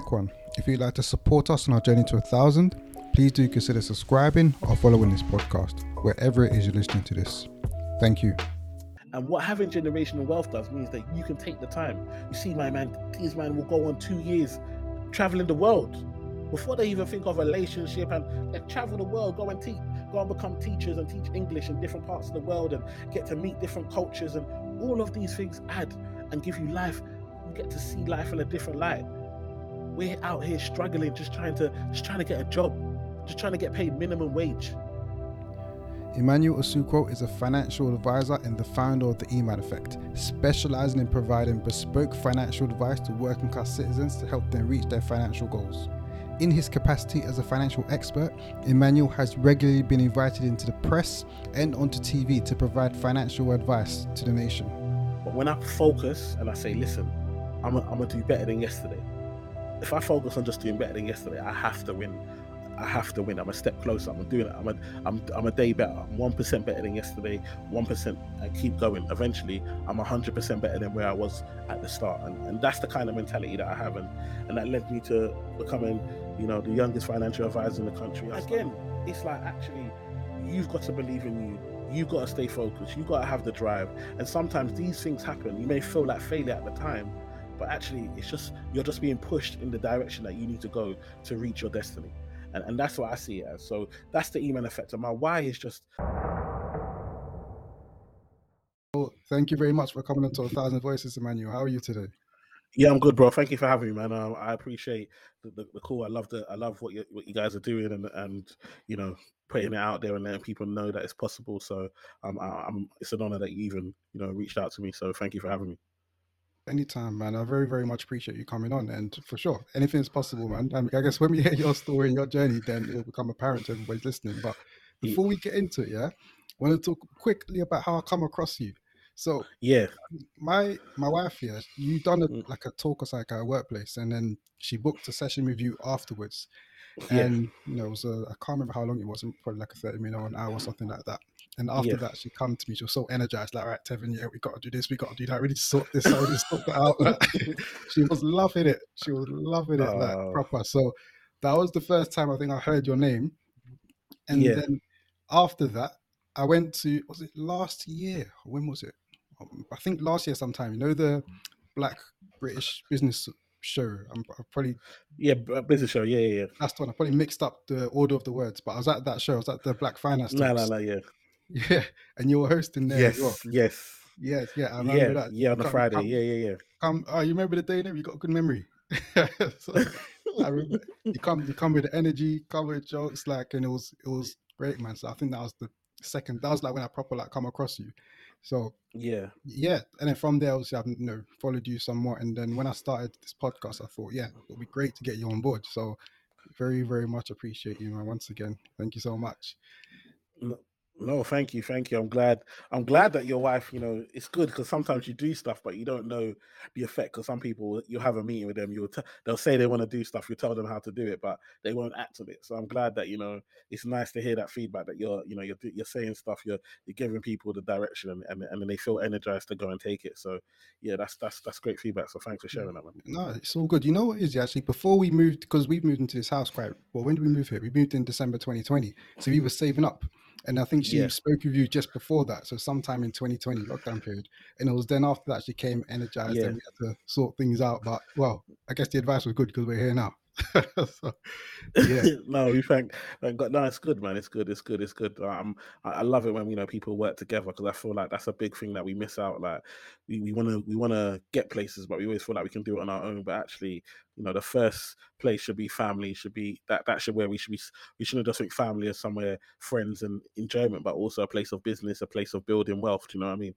quick one. If you'd like to support us on our journey to a thousand, please do consider subscribing or following this podcast, wherever it is you're listening to this. Thank you. And what having generational wealth does means that you can take the time. You see, my man, these men will go on two years traveling the world before they even think of relationship and they travel the world, go and teach, go and become teachers and teach English in different parts of the world and get to meet different cultures and all of these things add and give you life. You get to see life in a different light. We're out here struggling, just trying to just trying to get a job, just trying to get paid minimum wage. Emmanuel Asuquo is a financial advisor and the founder of the Eman Effect, specializing in providing bespoke financial advice to working class citizens to help them reach their financial goals. In his capacity as a financial expert, Emmanuel has regularly been invited into the press and onto TV to provide financial advice to the nation. But when I focus and I say, listen, I'm going to do better than yesterday, if I focus on just doing better than yesterday, I have to win. I have to win. I'm a step closer. I'm doing it. I'm a, I'm, I'm a day better. I'm one percent better than yesterday. One percent. I keep going. Eventually, I'm hundred percent better than where I was at the start. And, and that's the kind of mentality that I have. And, and that led me to becoming, you know, the youngest financial advisor in the country. Again, it's like actually, you've got to believe in you. You've got to stay focused. You've got to have the drive. And sometimes these things happen. You may feel like failure at the time, but actually it's just you're just being pushed in the direction that you need to go to reach your destiny and, and that's what i see it as so that's the Eman effect and my why is just well, thank you very much for coming into a thousand voices emmanuel how are you today yeah, I'm good, bro. Thank you for having me, man. Um, I appreciate the, the, the, call. I love the I love what you what you guys are doing and and you know putting it out there and letting people know that it's possible. So um, I, I'm it's an honor that you even you know reached out to me. So thank you for having me. Anytime, man. I very, very much appreciate you coming on. And for sure, anything is possible, man. I, mean, I guess when we hear your story and your journey, then it'll become apparent to everybody's listening. But before we get into it, yeah, I want to talk quickly about how I come across you. So yeah, my my wife here, you done a, mm. like a talk or like a workplace, and then she booked a session with you afterwards. Yeah. And you know, it was a, I can't remember how long it was, probably like a 30 minute or an hour or something like that. And after yeah. that, she come to me. She was so energized, like, right, Tevin, yeah, we got to do this, we got to do that. Really sort this out, really sort that out. she was loving it. She was loving it, like oh. proper. So that was the first time I think I heard your name. And yeah. then after that, I went to was it last year? When was it? Um, I think last year sometime. You know the Black British Business show. I'm, I'm, probably yeah, business show. Yeah, yeah, yeah. That's the one. I probably mixed up the order of the words, but I was at that show. I was at the Black Finance. No, no, no. Yeah, yeah, and you were hosting there. Yes, well. yes, yes, yeah. I remember yeah, that. Yeah, on a Friday. Come, yeah, yeah, yeah. Come, oh, you remember the day? There, you got a good memory. so, I remember you come, you come with the energy, come with jokes, like, and it was, it was great, man. So I think that was the second. That was like when I proper like come across you. So yeah, yeah, and then from there, obviously, I've you know followed you somewhat, and then when I started this podcast, I thought, yeah, it'll be great to get you on board. So very, very much appreciate you, man. Once again, thank you so much. No, thank you, thank you. I'm glad. I'm glad that your wife, you know, it's good because sometimes you do stuff, but you don't know the effect. Because some people, you have a meeting with them, you'll t- they'll say they want to do stuff, you tell them how to do it, but they won't act on it. So I'm glad that you know it's nice to hear that feedback that you're, you know, you're you're saying stuff, you're you're giving people the direction, and and, and then they feel energized to go and take it. So yeah, that's that's that's great feedback. So thanks for sharing that, man. No, it's all good. You know what is actually before we moved because we've moved into this house quite well. When did we move here? We moved in December 2020, so we were saving up. And I think she yeah. spoke with you just before that, so sometime in 2020 lockdown period. And it was then after that she came energized yeah. and we had to sort things out. But well, I guess the advice was good because we're here now. so, yeah. no, we thank, thank God. No, it's good, man. It's good. It's good. It's good. Um, I, I love it when you know people work together because I feel like that's a big thing that we miss out. Like we want to we want to get places, but we always feel like we can do it on our own. But actually, you know, the first place should be family. Should be that that should where we should be. We shouldn't just think family as somewhere friends and enjoyment, but also a place of business, a place of building wealth. Do you know what I mean?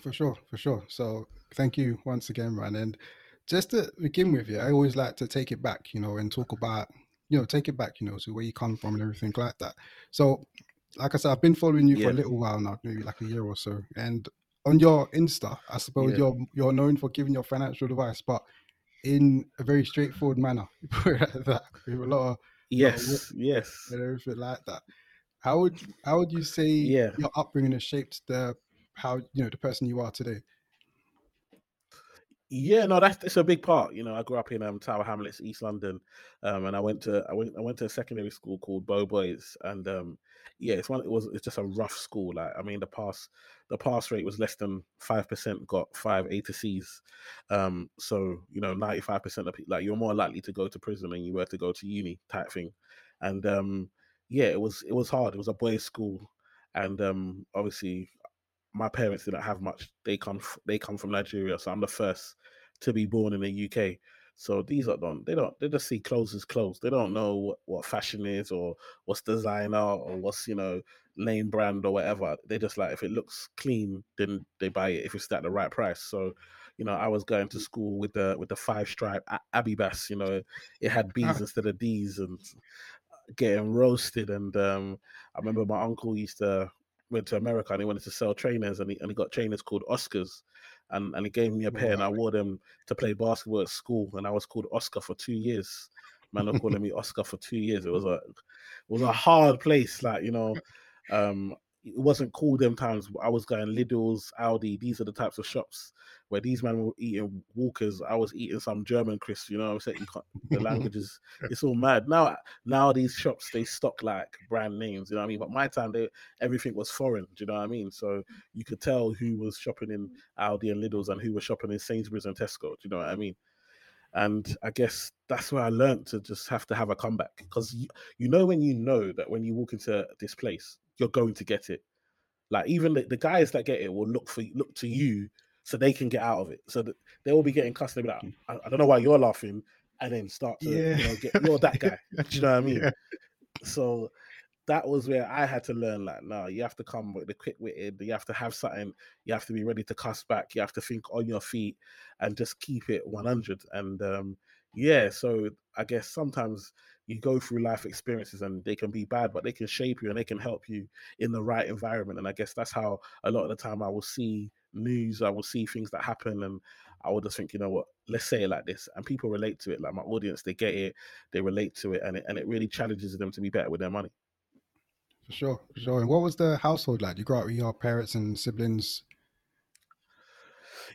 For sure, for sure. So thank you once again, man. And just to begin with, yeah, I always like to take it back, you know, and talk about, you know, take it back, you know, to where you come from and everything like that. So, like I said, I've been following you yeah. for a little while now, maybe like a year or so. And on your Insta, I suppose yeah. you're you're known for giving your financial advice, but in a very straightforward manner. that with a lot of yes, yes, and everything like that. How would how would you say yeah. your upbringing has shaped the how you know the person you are today? Yeah, no, that's it's a big part. You know, I grew up in um, Tower Hamlets, East London, um, and I went to I went I went to a secondary school called Bow Boys, and um, yeah, it's one. It was it's just a rough school. Like, I mean, the pass the pass rate was less than five percent got five A to C's. Um, so you know, ninety five percent of people like you're more likely to go to prison than you were to go to uni type thing, and um, yeah, it was it was hard. It was a boys' school, and um, obviously my parents didn't have much. They come they come from Nigeria, so I'm the first to be born in the UK. So these are don't they don't they just see clothes as clothes. They don't know what, what fashion is or what's designer or what's you know name brand or whatever. They just like if it looks clean, then they buy it if it's at the right price. So, you know, I was going to school with the with the five stripe Abibas. You know, it had B's instead of D's and getting roasted. And um, I remember my uncle used to went to America and he wanted to sell trainers and he, and he got trainers called Oscars. And, and he gave me a pair and I wore them to play basketball at school. And I was called Oscar for two years. Man were calling me Oscar for two years. It was a it was a hard place. Like, you know, um, it wasn't cool them times. I was going Lidl's, Aldi. These are the types of shops where these men were eating Walkers. I was eating some German crisps. You know, I'm saying the languages. it's all mad now. Now these shops they stock like brand names. You know what I mean? But my time, they everything was foreign. Do you know what I mean? So you could tell who was shopping in Aldi and Lidl's and who was shopping in Sainsbury's and Tesco. Do you know what I mean? And I guess that's where I learned to just have to have a comeback because you, you know when you know that when you walk into this place you're going to get it. Like even the, the guys that get it will look for look to you so they can get out of it. So that they will be getting cussed. like. I, I, don't know why you're laughing, and then start to yeah. you know get you're that guy. Do you know what I mean? Yeah. So that was where I had to learn like, no, you have to come with the quick witted, you have to have something, you have to be ready to cuss back, you have to think on your feet and just keep it 100. And um, yeah, so I guess sometimes you go through life experiences and they can be bad, but they can shape you and they can help you in the right environment. And I guess that's how a lot of the time I will see news, I will see things that happen, and I will just think, you know what, let's say it like this. And people relate to it. Like my audience, they get it, they relate to it, and it, and it really challenges them to be better with their money. For sure, for sure. And what was the household like? You grew up with your parents and siblings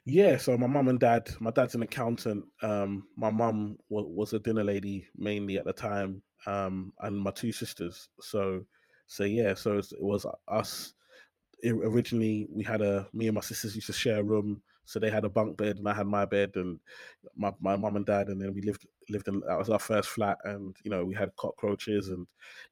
yeah, so my mum and dad, my dad's an accountant. Um, my mum was, was a dinner lady mainly at the time, um, and my two sisters. So, so yeah, so it was us. originally, we had a me and my sisters used to share a room, so they had a bunk bed and I had my bed, and my my mum and dad, and then we lived lived in that was our first flat, and you know we had cockroaches, and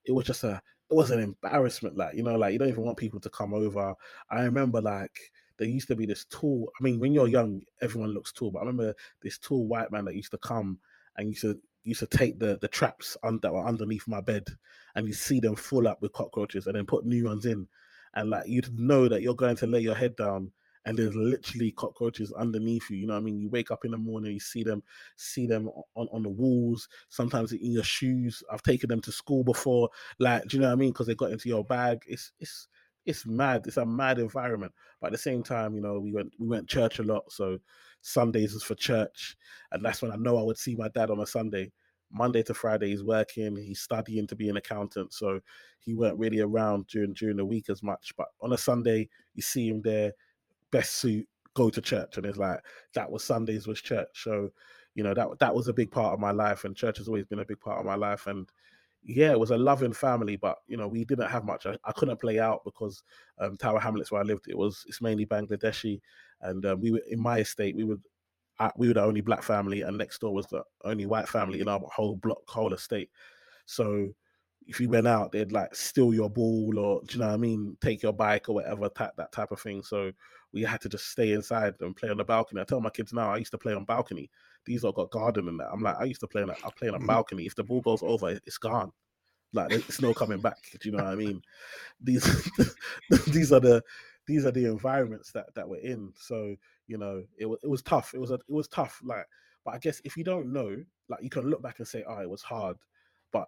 it was just a it was an embarrassment, like you know, like you don't even want people to come over. I remember like there used to be this tall. I mean, when you're young, everyone looks tall, but I remember this tall white man that used to come and used to used to take the the traps un, that were underneath my bed, and you see them full up with cockroaches, and then put new ones in, and like you'd know that you're going to lay your head down and there's literally cockroaches underneath you. You know what I mean? You wake up in the morning, you see them, see them on, on the walls, sometimes in your shoes. I've taken them to school before, like, do you know what I mean? Because they got into your bag. It's it's it's mad. It's a mad environment. But at the same time, you know, we went we went church a lot. So Sundays was for church, and that's when I know I would see my dad on a Sunday. Monday to Friday, he's working. He's studying to be an accountant, so he weren't really around during during the week as much. But on a Sunday, you see him there, best suit, go to church, and it's like that was Sundays was church. So, you know that that was a big part of my life, and church has always been a big part of my life. And yeah, it was a loving family, but you know, we didn't have much. I, I couldn't play out because um, Tower Hamlets, where I lived, it was it's mainly Bangladeshi, and um, we were in my estate. We would we were the only black family, and next door was the only white family in our whole block, whole estate. So if you went out, they'd like steal your ball or do you know what I mean, take your bike or whatever, type, that type of thing. So we had to just stay inside and play on the balcony. I tell my kids now I used to play on balcony these all got garden in that. I'm like, I used to play on a, I play on a mm-hmm. balcony. If the ball goes over, it's gone. Like it's no coming back. Do you know what I mean? These these are the these are the environments that that we're in. So you know, it was it was tough. It was a, it was tough. Like, but I guess if you don't know, like, you can look back and say, oh, it was hard, but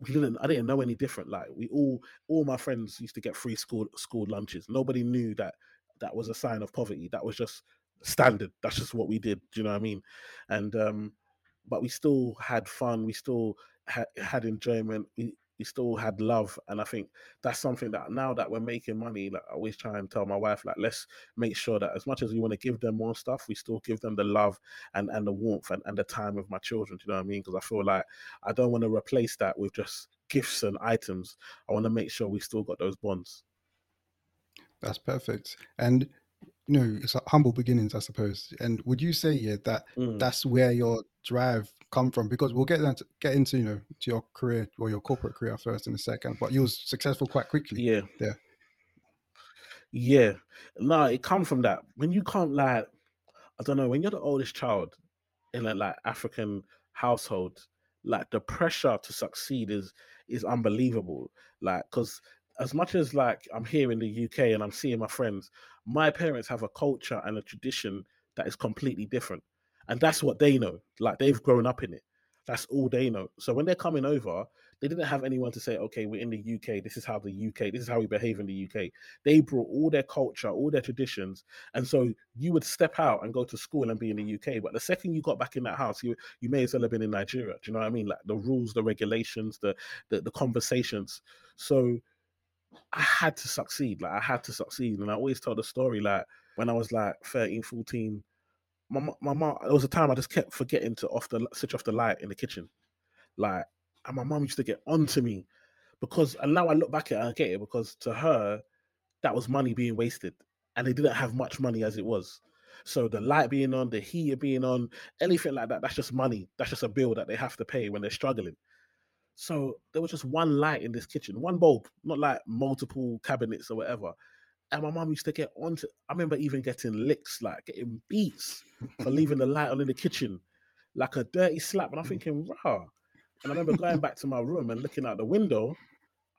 we didn't. I didn't know any different. Like, we all all my friends used to get free school school lunches. Nobody knew that that was a sign of poverty. That was just standard. That's just what we did. Do you know what I mean? And um, but we still had fun. We still had had enjoyment. We we still had love, and I think that's something that now that we're making money, like I always try and tell my wife, like let's make sure that as much as we want to give them more stuff, we still give them the love and and the warmth and, and the time with my children. Do you know what I mean? Because I feel like I don't want to replace that with just gifts and items. I want to make sure we still got those bonds. That's perfect. And you know, it's humble beginnings, I suppose. And would you say, yeah, that mm. that's where your drive come from? Because we'll get into, get into you know to your career or your corporate career first in a second. But you was successful quite quickly. Yeah, yeah, yeah. No, it come from that. When you can't like, I don't know, when you're the oldest child in a like African household, like the pressure to succeed is is unbelievable. Like, because as much as like I'm here in the UK and I'm seeing my friends, my parents have a culture and a tradition that is completely different. And that's what they know. Like they've grown up in it. That's all they know. So when they're coming over, they didn't have anyone to say, okay, we're in the UK. This is how the UK, this is how we behave in the UK. They brought all their culture, all their traditions. And so you would step out and go to school and be in the UK. But the second you got back in that house, you you may as well have been in Nigeria. Do you know what I mean? Like the rules, the regulations, the the, the conversations. So I had to succeed. Like I had to succeed. And I always tell the story like when I was like 13, 14, my my mom there was a time I just kept forgetting to off the switch off the light in the kitchen. Like and my mom used to get onto me because and now I look back at it, and I get it because to her that was money being wasted. And they didn't have much money as it was. So the light being on, the heater being on, anything like that, that's just money. That's just a bill that they have to pay when they're struggling. So there was just one light in this kitchen, one bulb, not like multiple cabinets or whatever. And my mom used to get onto. I remember even getting licks, like getting beats for leaving the light on in the kitchen, like a dirty slap. And I'm thinking, rah. And I remember going back to my room and looking out the window.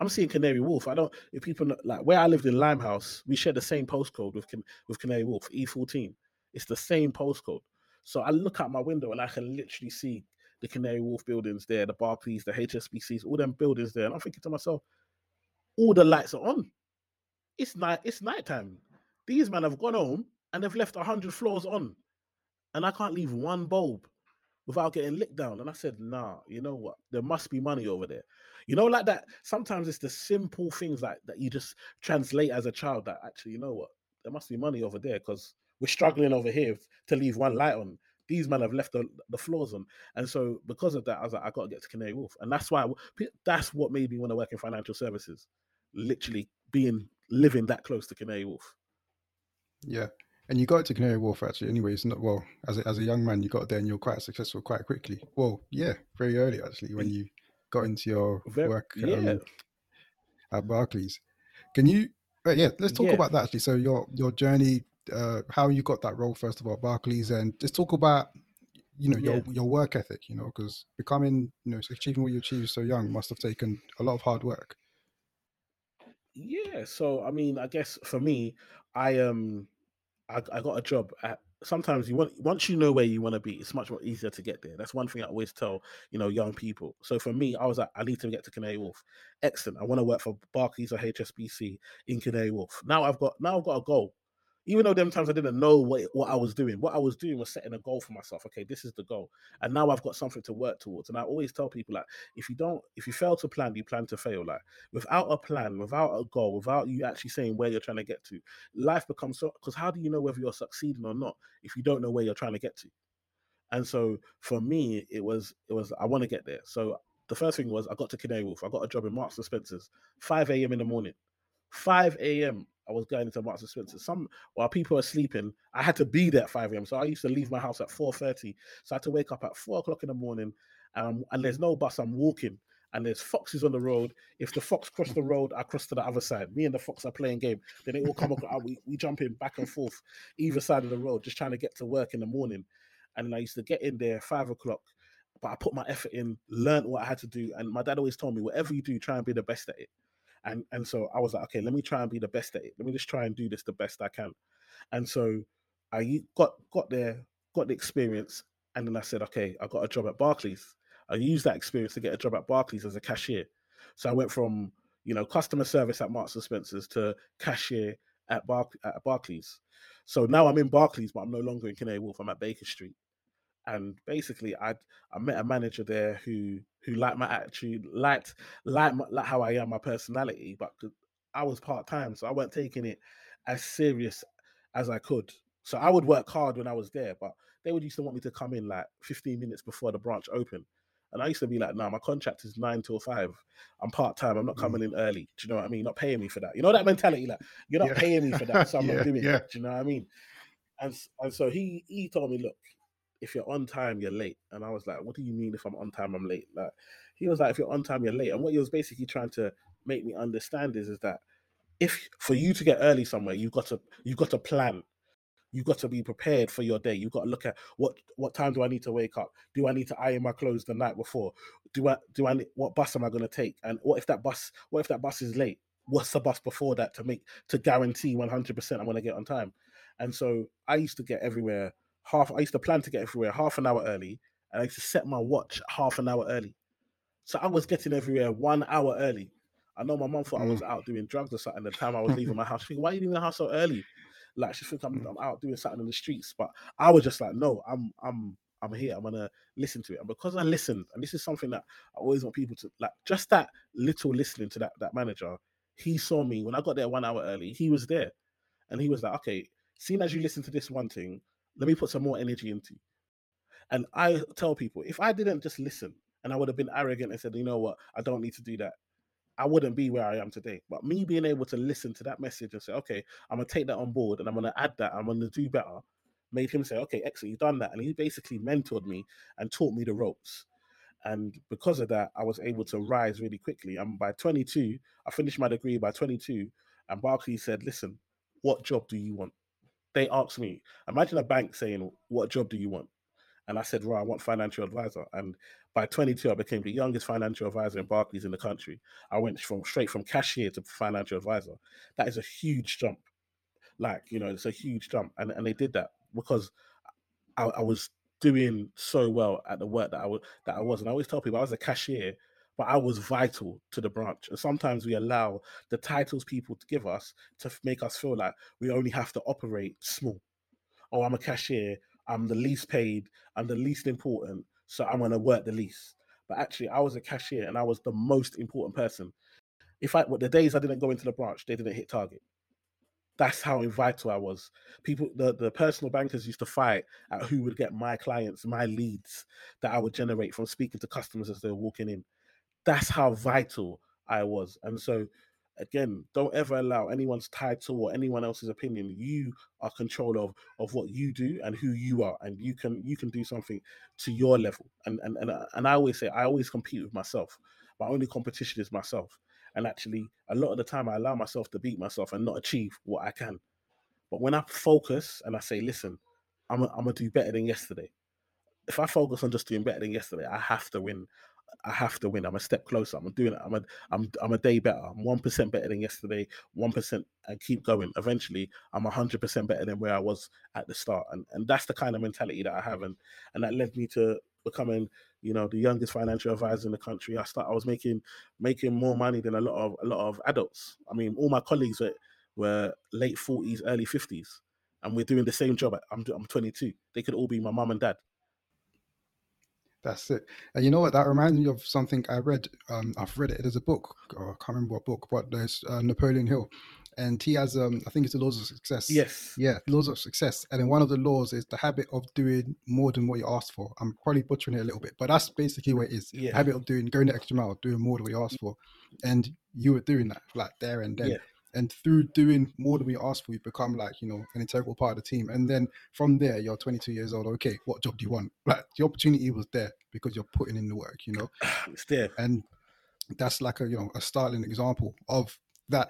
I'm seeing Canary Wharf. I don't. If people know, like where I lived in Limehouse, we share the same postcode with with Canary Wharf, E14. It's the same postcode. So I look out my window and I can literally see the Canary Wharf buildings there, the Barclays, the HSBCs, all them buildings there. And I'm thinking to myself, all the lights are on. It's night, it's nighttime. These men have gone home and they've left hundred floors on. And I can't leave one bulb without getting licked down. And I said, nah, you know what? There must be money over there. You know, like that. Sometimes it's the simple things like that you just translate as a child that actually, you know what? There must be money over there because we're struggling over here to leave one light on these men have left the, the floors on. And so because of that, I was like, I got to get to Canary Wharf. And that's why, that's what made me want to work in financial services. Literally being, living that close to Canary Wharf. Yeah. And you got to Canary Wharf actually, anyways. Not well as a, as a young man, you got there and you're quite successful quite quickly. Well, yeah, very early actually when you got into your very, work um, at Barclays. Can you? Uh, yeah, let's talk yeah. about that actually. So your your journey uh, how you got that role first of all, Barclays, and just talk about you know your yeah. your work ethic. You know, because becoming you know achieving what you achieved so young must have taken a lot of hard work. Yeah, so I mean, I guess for me, I um, I, I got a job at sometimes you want once you know where you want to be it's much more easier to get there that's one thing i always tell you know young people so for me i was like i need to get to canary wharf excellent i want to work for barclays or hsbc in canary wharf now i've got now i've got a goal even though them times I didn't know what, what I was doing, what I was doing was setting a goal for myself. Okay, this is the goal. And now I've got something to work towards. And I always tell people like if you don't, if you fail to plan, you plan to fail. Like without a plan, without a goal, without you actually saying where you're trying to get to, life becomes so because how do you know whether you're succeeding or not if you don't know where you're trying to get to? And so for me, it was it was I want to get there. So the first thing was I got to Canary Wharf. I got a job in Marks and Spencers, 5 a.m. in the morning. 5 a.m. I was going into Marks and Spencer. Some while people are sleeping, I had to be there at 5 a.m. So I used to leave my house at 4:30. So I had to wake up at four o'clock in the morning. Um, and there's no bus, I'm walking. And there's foxes on the road. If the fox cross the road, I cross to the other side. Me and the fox are playing game. Then it will come up. We, we jump in back and forth, either side of the road, just trying to get to work in the morning. And I used to get in there five o'clock, but I put my effort in, learned what I had to do. And my dad always told me, whatever you do, try and be the best at it. And and so I was like, okay, let me try and be the best at it. Let me just try and do this the best I can. And so I got got there, got the experience, and then I said, okay, I got a job at Barclays. I used that experience to get a job at Barclays as a cashier. So I went from you know customer service at Marks and Spencers to cashier at, Bar- at Barclays. So now I'm in Barclays, but I'm no longer in Canary Wharf. I'm at Baker Street. And basically I I met a manager there who who liked my attitude, liked liked, my, like how I am, my personality, but I was part time, so I weren't taking it as serious as I could. So I would work hard when I was there, but they would used to want me to come in like 15 minutes before the branch open. And I used to be like, nah, my contract is nine till five. I'm part time. I'm not mm. coming mm. in early. Do you know what I mean? Not paying me for that. You know that mentality, like you're not yeah. paying me for that, so I'm yeah, not doing yeah. it. Do you know what I mean? And and so he he told me, look, if you're on time, you're late. And I was like, what do you mean if I'm on time, I'm late? Like he was like, if you're on time, you're late. And what he was basically trying to make me understand is is that if for you to get early somewhere, you've got to you've got to plan you've got to be prepared for your day. You've got to look at what what time do I need to wake up? Do I need to iron my clothes the night before? Do I do I what bus am I going to take? And what if that bus what if that bus is late? What's the bus before that to make to guarantee 100% I'm going to get on time? And so I used to get everywhere half. I used to plan to get everywhere half an hour early, and I used to set my watch half an hour early. So I was getting everywhere one hour early. I know my mom thought mm. I was out doing drugs or something. The time I was leaving my house, thinking, "Why are you leaving the house so early?" Like she think I'm, mm. I'm out doing something in the streets, but I was just like, no, I'm I'm I'm here. I'm gonna listen to it, and because I listened, and this is something that I always want people to like. Just that little listening to that that manager, he saw me when I got there one hour early. He was there, and he was like, okay, seeing as you listen to this one thing, let me put some more energy into. And I tell people, if I didn't just listen, and I would have been arrogant and said, you know what, I don't need to do that. I wouldn't be where I am today. But me being able to listen to that message and say, okay, I'm gonna take that on board and I'm gonna add that, I'm gonna do better, made him say, okay, excellent, you've done that. And he basically mentored me and taught me the ropes. And because of that, I was able to rise really quickly. And by 22, I finished my degree by 22. And Barclays said, listen, what job do you want? They asked me, imagine a bank saying, what job do you want? And I said, right, I want financial advisor. And by 22, I became the youngest financial advisor in Barclays in the country. I went from straight from cashier to financial advisor. That is a huge jump. Like, you know, it's a huge jump. And, and they did that because I, I was doing so well at the work that I was that I was. And I always tell people I was a cashier, but I was vital to the branch. And sometimes we allow the titles people to give us to make us feel like we only have to operate small. Oh, I'm a cashier. I'm the least paid, I'm the least important, so I'm going to work the least. But actually, I was a cashier and I was the most important person. If I, what the days I didn't go into the branch, they didn't hit target. That's how vital I was. People, the, the personal bankers used to fight at who would get my clients, my leads that I would generate from speaking to customers as they were walking in. That's how vital I was. And so again, don't ever allow anyone's title or anyone else's opinion. You are control of of what you do and who you are, and you can you can do something to your level. And and and, uh, and I always say I always compete with myself. My only competition is myself. And actually, a lot of the time, I allow myself to beat myself and not achieve what I can. But when I focus and I say, listen, I'm, I'm gonna do better than yesterday. If I focus on just doing better than yesterday, I have to win. I have to win. I'm a step closer. I'm doing it. I'm a I'm I'm a day better. I'm one percent better than yesterday. One percent and keep going. Eventually, I'm hundred percent better than where I was at the start. And and that's the kind of mentality that I have. And and that led me to becoming you know the youngest financial advisor in the country. I start. I was making making more money than a lot of a lot of adults. I mean, all my colleagues were were late forties, early fifties, and we're doing the same job. I'm I'm 22. They could all be my mum and dad. That's it. And you know what? That reminds me of something I read. Um, I've read it. There's a book, or I can't remember what book, but there's uh, Napoleon Hill, and he has, um, I think it's the laws of success. Yes. Yeah, laws of success. And then one of the laws is the habit of doing more than what you asked for. I'm probably butchering it a little bit, but that's basically what it is. Yeah. Habit of doing going the extra mile, doing more than what you asked for, and you were doing that like there and then. Yeah and through doing more than we asked for, you become like you know an integral part of the team. And then from there, you're 22 years old. Okay, what job do you want? Like the opportunity was there because you're putting in the work. You know, it's there, and that's like a you know a startling example of that.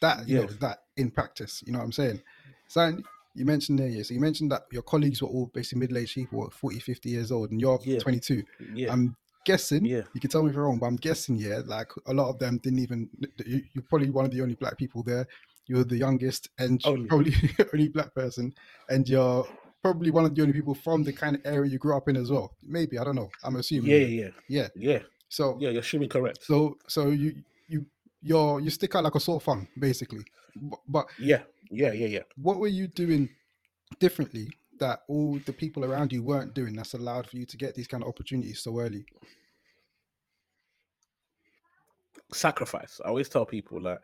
That you yeah. know that in practice. You know what I'm saying? So you mentioned there, yeah. So you mentioned that your colleagues were all basically middle-aged people, 40, 50 years old, and you're yeah. 22. Yeah. I'm guessing, yeah. you can tell me if you're wrong, but I'm guessing, yeah, like a lot of them didn't even. You, are probably one of the only black people there. You're the youngest and oh, only. probably only black person, and you're probably one of the only people from the kind of area you grew up in as well. Maybe I don't know. I'm assuming. Yeah, yeah, yeah, yeah. So yeah, you're assuming correct. So so you you you're you stick out like a sore thumb, basically. But yeah, yeah, yeah, yeah. What were you doing differently that all the people around you weren't doing that's allowed for you to get these kind of opportunities so early? Sacrifice. I always tell people like,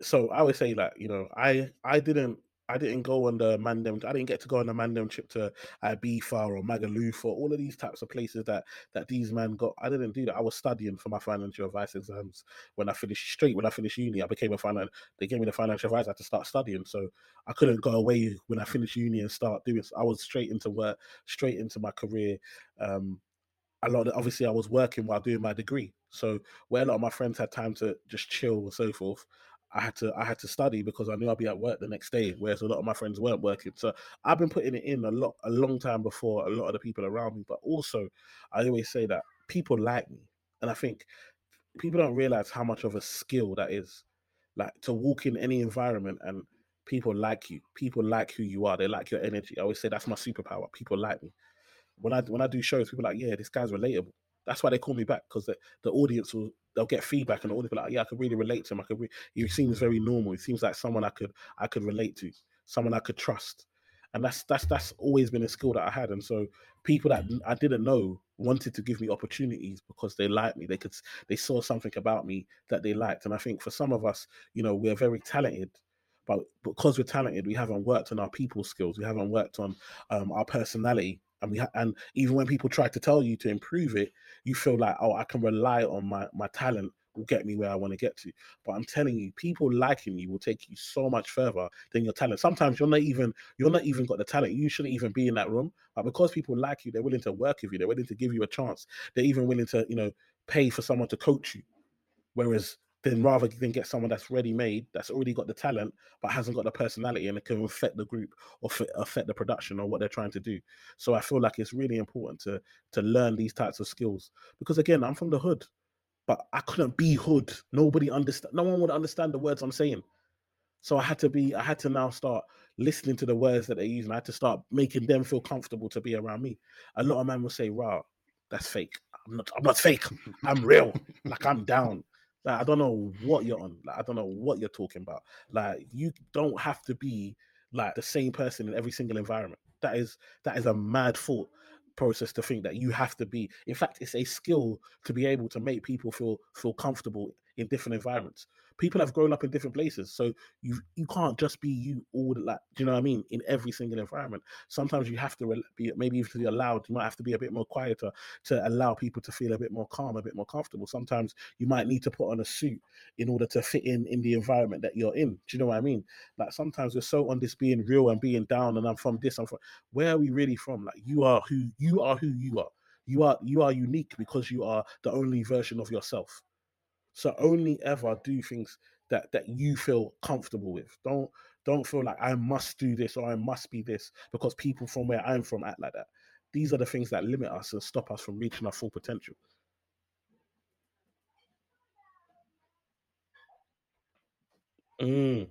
so I always say like, you know, I I didn't I didn't go on the Mandem. I didn't get to go on the Mandem trip to Ibiza or Magaluf or all of these types of places that that these men got. I didn't do that. I was studying for my financial advice exams when I finished straight. When I finished uni, I became a financial. They gave me the financial advisor to start studying, so I couldn't go away when I finished uni and start doing. I was straight into work, straight into my career. Um, a lot of, obviously I was working while doing my degree. So where a lot of my friends had time to just chill and so forth, I had to I had to study because I knew I'd be at work the next day, whereas a lot of my friends weren't working. So I've been putting it in a lot a long time before a lot of the people around me. But also I always say that people like me. And I think people don't realize how much of a skill that is. Like to walk in any environment and people like you. People like who you are. They like your energy. I always say that's my superpower. People like me. When I when I do shows, people like, yeah, this guy's relatable. That's why they call me back because the, the audience will they'll get feedback and the audience will be like, yeah, I could really relate to him. I could. Re- he seems very normal. He seems like someone I could I could relate to, someone I could trust. And that's that's that's always been a skill that I had. And so people that I didn't know wanted to give me opportunities because they liked me. They could they saw something about me that they liked. And I think for some of us, you know, we're very talented, but because we're talented, we haven't worked on our people skills. We haven't worked on um, our personality and we and even when people try to tell you to improve it, you feel like, oh, I can rely on my my talent will get me where I want to get to. But I'm telling you, people liking you will take you so much further than your talent. Sometimes you're not even you're not even got the talent. You shouldn't even be in that room. But because people like you, they're willing to work with you. They're willing to give you a chance. They're even willing to, you know, pay for someone to coach you. Whereas then rather than get someone that's ready made, that's already got the talent, but hasn't got the personality and it can affect the group or affect the production or what they're trying to do. So I feel like it's really important to to learn these types of skills because again, I'm from the hood, but I couldn't be hood. Nobody understand. No one would understand the words I'm saying. So I had to be, I had to now start listening to the words that they use, and I had to start making them feel comfortable to be around me. A lot of men will say, "Wow, that's fake." I'm not. I'm not fake. I'm real. like I'm down. Like I don't know what you're on. Like I don't know what you're talking about. Like you don't have to be like the same person in every single environment. That is that is a mad thought process to think that you have to be. In fact, it's a skill to be able to make people feel feel comfortable in different environments. People have grown up in different places, so you you can't just be you all the, like. Do you know what I mean? In every single environment, sometimes you have to be maybe even to be allowed. You might have to be a bit more quieter to allow people to feel a bit more calm, a bit more comfortable. Sometimes you might need to put on a suit in order to fit in in the environment that you're in. Do you know what I mean? Like sometimes we're so on this being real and being down, and I'm from this. I'm from. Where are we really from? Like you are who you are. Who you are. You are you are unique because you are the only version of yourself. So only ever do things that that you feel comfortable with. Don't don't feel like I must do this or I must be this because people from where I'm from act like that. These are the things that limit us and stop us from reaching our full potential. Mm.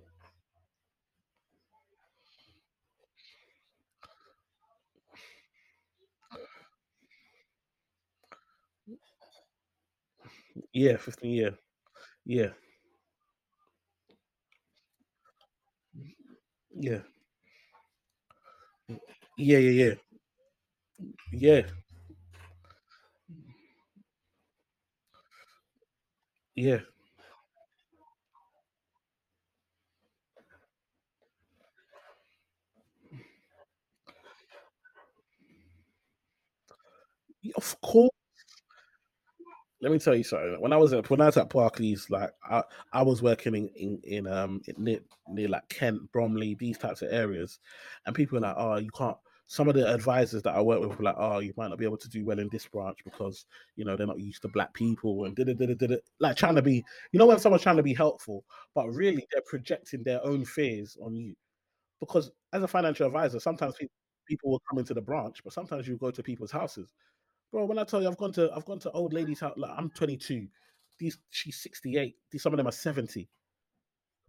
Yeah, 15 year. Yeah. Yeah. Yeah, yeah, yeah. Yeah. Yeah. Of course. Let me tell you something. When I was at when I was at Barclays, like I, I was working in, in, in um near, near like Kent, Bromley, these types of areas, and people were like, oh, you can't. Some of the advisors that I work with were like, oh, you might not be able to do well in this branch because you know they're not used to black people and did it, did. Like trying to be, you know, when someone's trying to be helpful, but really they're projecting their own fears on you. Because as a financial advisor, sometimes people will come into the branch, but sometimes you go to people's houses Bro, when I tell you I've gone to I've gone to old ladies' house, like I'm 22. These she's 68. These some of them are 70.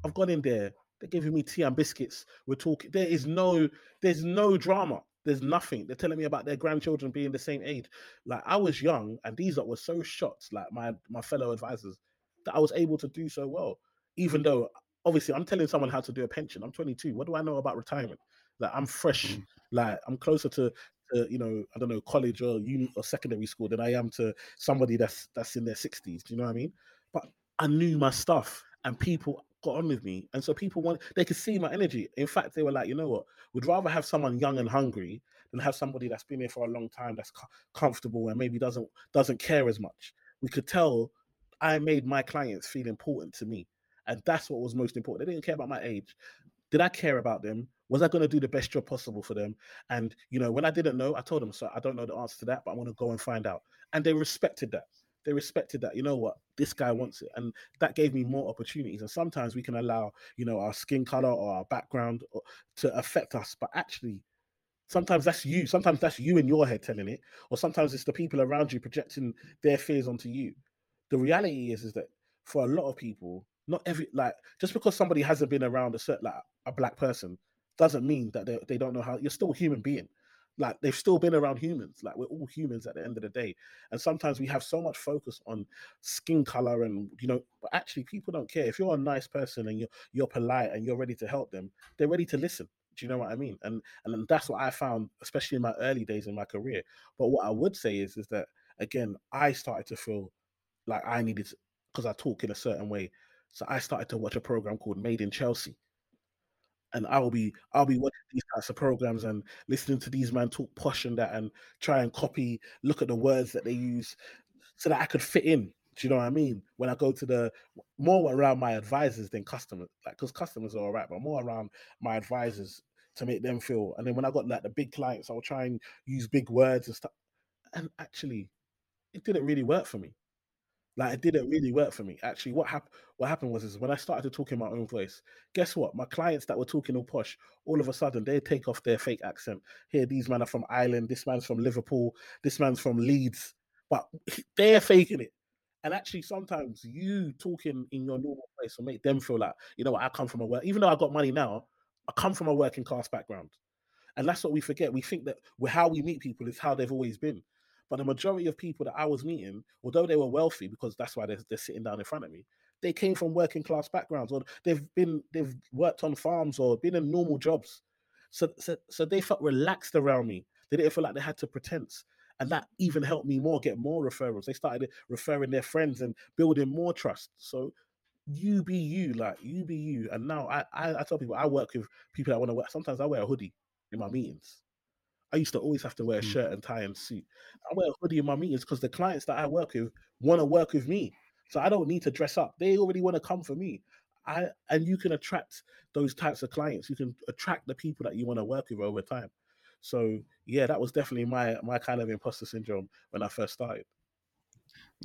I've gone in there. They're giving me tea and biscuits. We're talking. There is no, there's no drama. There's nothing. They're telling me about their grandchildren being the same age. Like I was young, and these lot were so shocked, like my my fellow advisors, that I was able to do so well. Even though obviously I'm telling someone how to do a pension. I'm 22. What do I know about retirement? Like I'm fresh. Mm. Like I'm closer to, to you know I don't know college or uni or secondary school than I am to somebody that's that's in their sixties. Do you know what I mean? But I knew my stuff, and people got on with me, and so people want they could see my energy. In fact, they were like, you know what? We'd rather have someone young and hungry than have somebody that's been here for a long time, that's co- comfortable and maybe doesn't doesn't care as much. We could tell I made my clients feel important to me. And that's what was most important. They didn't care about my age. Did I care about them? Was I going to do the best job possible for them? And, you know, when I didn't know, I told them, so I don't know the answer to that, but I want to go and find out. And they respected that. They respected that, you know what, this guy wants it. And that gave me more opportunities. And sometimes we can allow, you know, our skin color or our background or- to affect us. But actually, sometimes that's you. Sometimes that's you in your head telling it. Or sometimes it's the people around you projecting their fears onto you the reality is is that for a lot of people, not every like just because somebody hasn't been around a certain like a black person doesn't mean that they, they don't know how you're still a human being. Like they've still been around humans. Like we're all humans at the end of the day. And sometimes we have so much focus on skin color and you know, but actually people don't care. If you're a nice person and you're you're polite and you're ready to help them, they're ready to listen. Do you know what I mean? And and that's what I found, especially in my early days in my career. But what I would say is is that again, I started to feel like I needed because I talk in a certain way. So I started to watch a program called Made in Chelsea. And I'll be I'll be watching these types of programs and listening to these men talk posh and that and try and copy, look at the words that they use so that I could fit in. Do you know what I mean? When I go to the more around my advisors than customers, like because customers are all right, but more around my advisors to make them feel. And then when I got like the big clients, I'll try and use big words and stuff. And actually, it didn't really work for me. Like it didn't really work for me. Actually, what happened what happened was is when I started to talk in my own voice, guess what? My clients that were talking all posh, all of a sudden they take off their fake accent. Here, these men are from Ireland, this man's from Liverpool, this man's from Leeds, but they're faking it. And actually, sometimes you talking in your normal voice will make them feel like, you know what, I come from a work, even though I got money now, I come from a working class background. And that's what we forget. We think that how we meet people is how they've always been. But the majority of people that I was meeting, although they were wealthy, because that's why they're, they're sitting down in front of me, they came from working class backgrounds, or they've been they've worked on farms or been in normal jobs. So so, so they felt relaxed around me. They didn't feel like they had to pretense. And that even helped me more get more referrals. They started referring their friends and building more trust. So you be you, like you be you. And now I, I, I tell people I work with people that want to work. Sometimes I wear a hoodie in my meetings. I used to always have to wear a Mm. shirt and tie and suit. I wear a hoodie in my meetings because the clients that I work with want to work with me. So I don't need to dress up. They already want to come for me. I and you can attract those types of clients. You can attract the people that you want to work with over time. So yeah, that was definitely my my kind of imposter syndrome when I first started.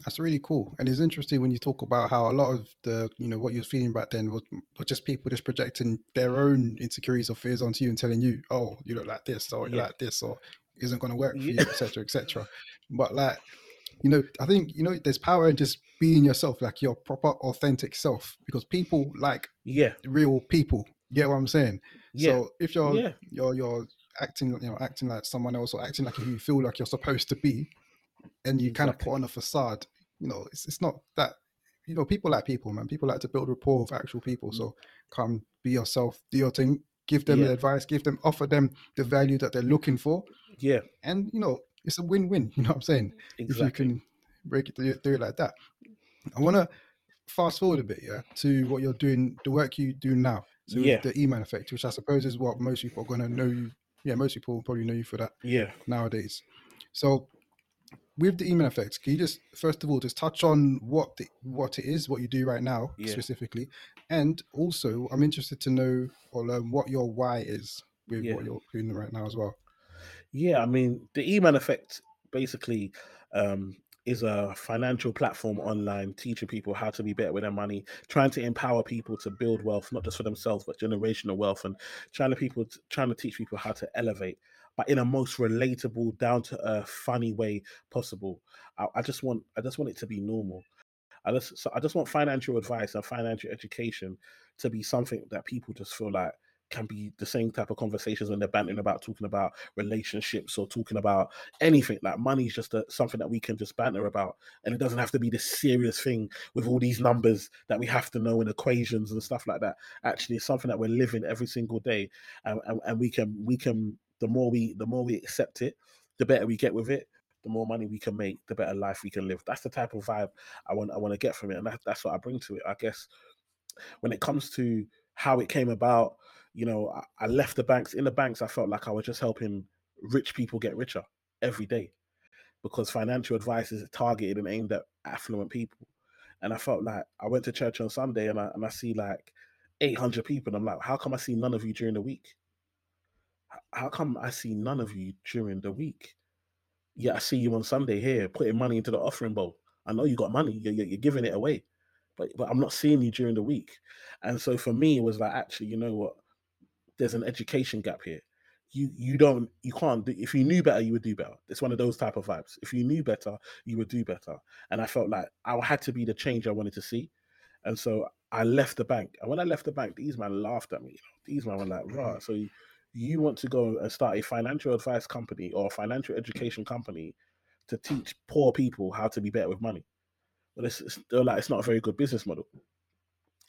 That's really cool, and it's interesting when you talk about how a lot of the, you know, what you're feeling back then was, was just people just projecting their own insecurities or fears onto you and telling you, "Oh, you look like this, or you Yeah. like this, or isn't going to work for you, etc., etc." But like, you know, I think you know, there's power in just being yourself, like your proper, authentic self, because people like Yeah, real people. You get what I'm saying? yeah, So if you're yeah, you're you're acting, you know, acting like someone else or acting like who you feel like you're supposed to be, and you kind of put on a facade, you know, it's it's not that. You know, people like people, man. People like to build rapport with actual people. Mm. So come, be yourself, do your thing, give them Yeah. the advice, give them, offer them the value that they're looking for, Yeah, and you know, it's a win-win. You know what I'm saying? Exactly. If you can break it through, it, do it like that. I want to fast forward a bit, yeah, to what you're doing, the work you do now. So Yeah, the E-Man effect, which I suppose is what most people are going to know you. Yeah, most people probably know you for that yeah, nowadays. So with the E-Man effect, can you just first of all just touch on what the, what it is, what you do right now Yeah. specifically, and also I'm interested to know or learn what your why is with Yeah. what you're doing right now as well. yeah. I mean, the E-Man Effect basically um, is a financial platform online teaching people how to be better with their money, trying to empower people to build wealth, not just for themselves but generational wealth, and trying to people trying to teach people how to elevate, but in a most relatable, down to earth, funny way possible. I, I just want I just want it to be normal. I just so I just want financial advice and financial education to be something that people just feel like can be the same type of conversations when they're bantering about talking about relationships or talking about anything. Like money is just a, something that we can just banter about, and it doesn't have to be this serious thing with all these numbers that we have to know in equations and stuff like that. Actually, it's something that we're living every single day, and, and, and we can we can the more we the more we accept it, the better we get with it. The more money we can make, the better life we can live. That's the type of vibe I want. I want to get from it, and that, that's what I bring to it. I guess when it comes to how it came about, you know, I, I left the banks. In the banks, I felt like I was just helping rich people get richer every day because financial advice is targeted and aimed at affluent people. And I felt like I went to church on Sunday and I and I see like 800 people. And I'm like, how come I see none of you during the week? How come I see none of you during the week? Yeah, I see you on Sunday here putting money into the offering bowl. I know you got money, you're, you're giving it away, but but I'm not seeing you during the week. And so for me, it was like, actually, you know what? There's an education gap here. You you don't you can't do, if you knew better, you would do better. It's one of those type of vibes. If you knew better, you would do better. And I felt like I had to be the change I wanted to see. And so I left the bank. And when I left the bank, these men laughed at me. These men were like, right, so you, you want to go and start a financial advice company or a financial mm. education company to teach poor people how to be better with money. But it's, it's like it's not a very good business model.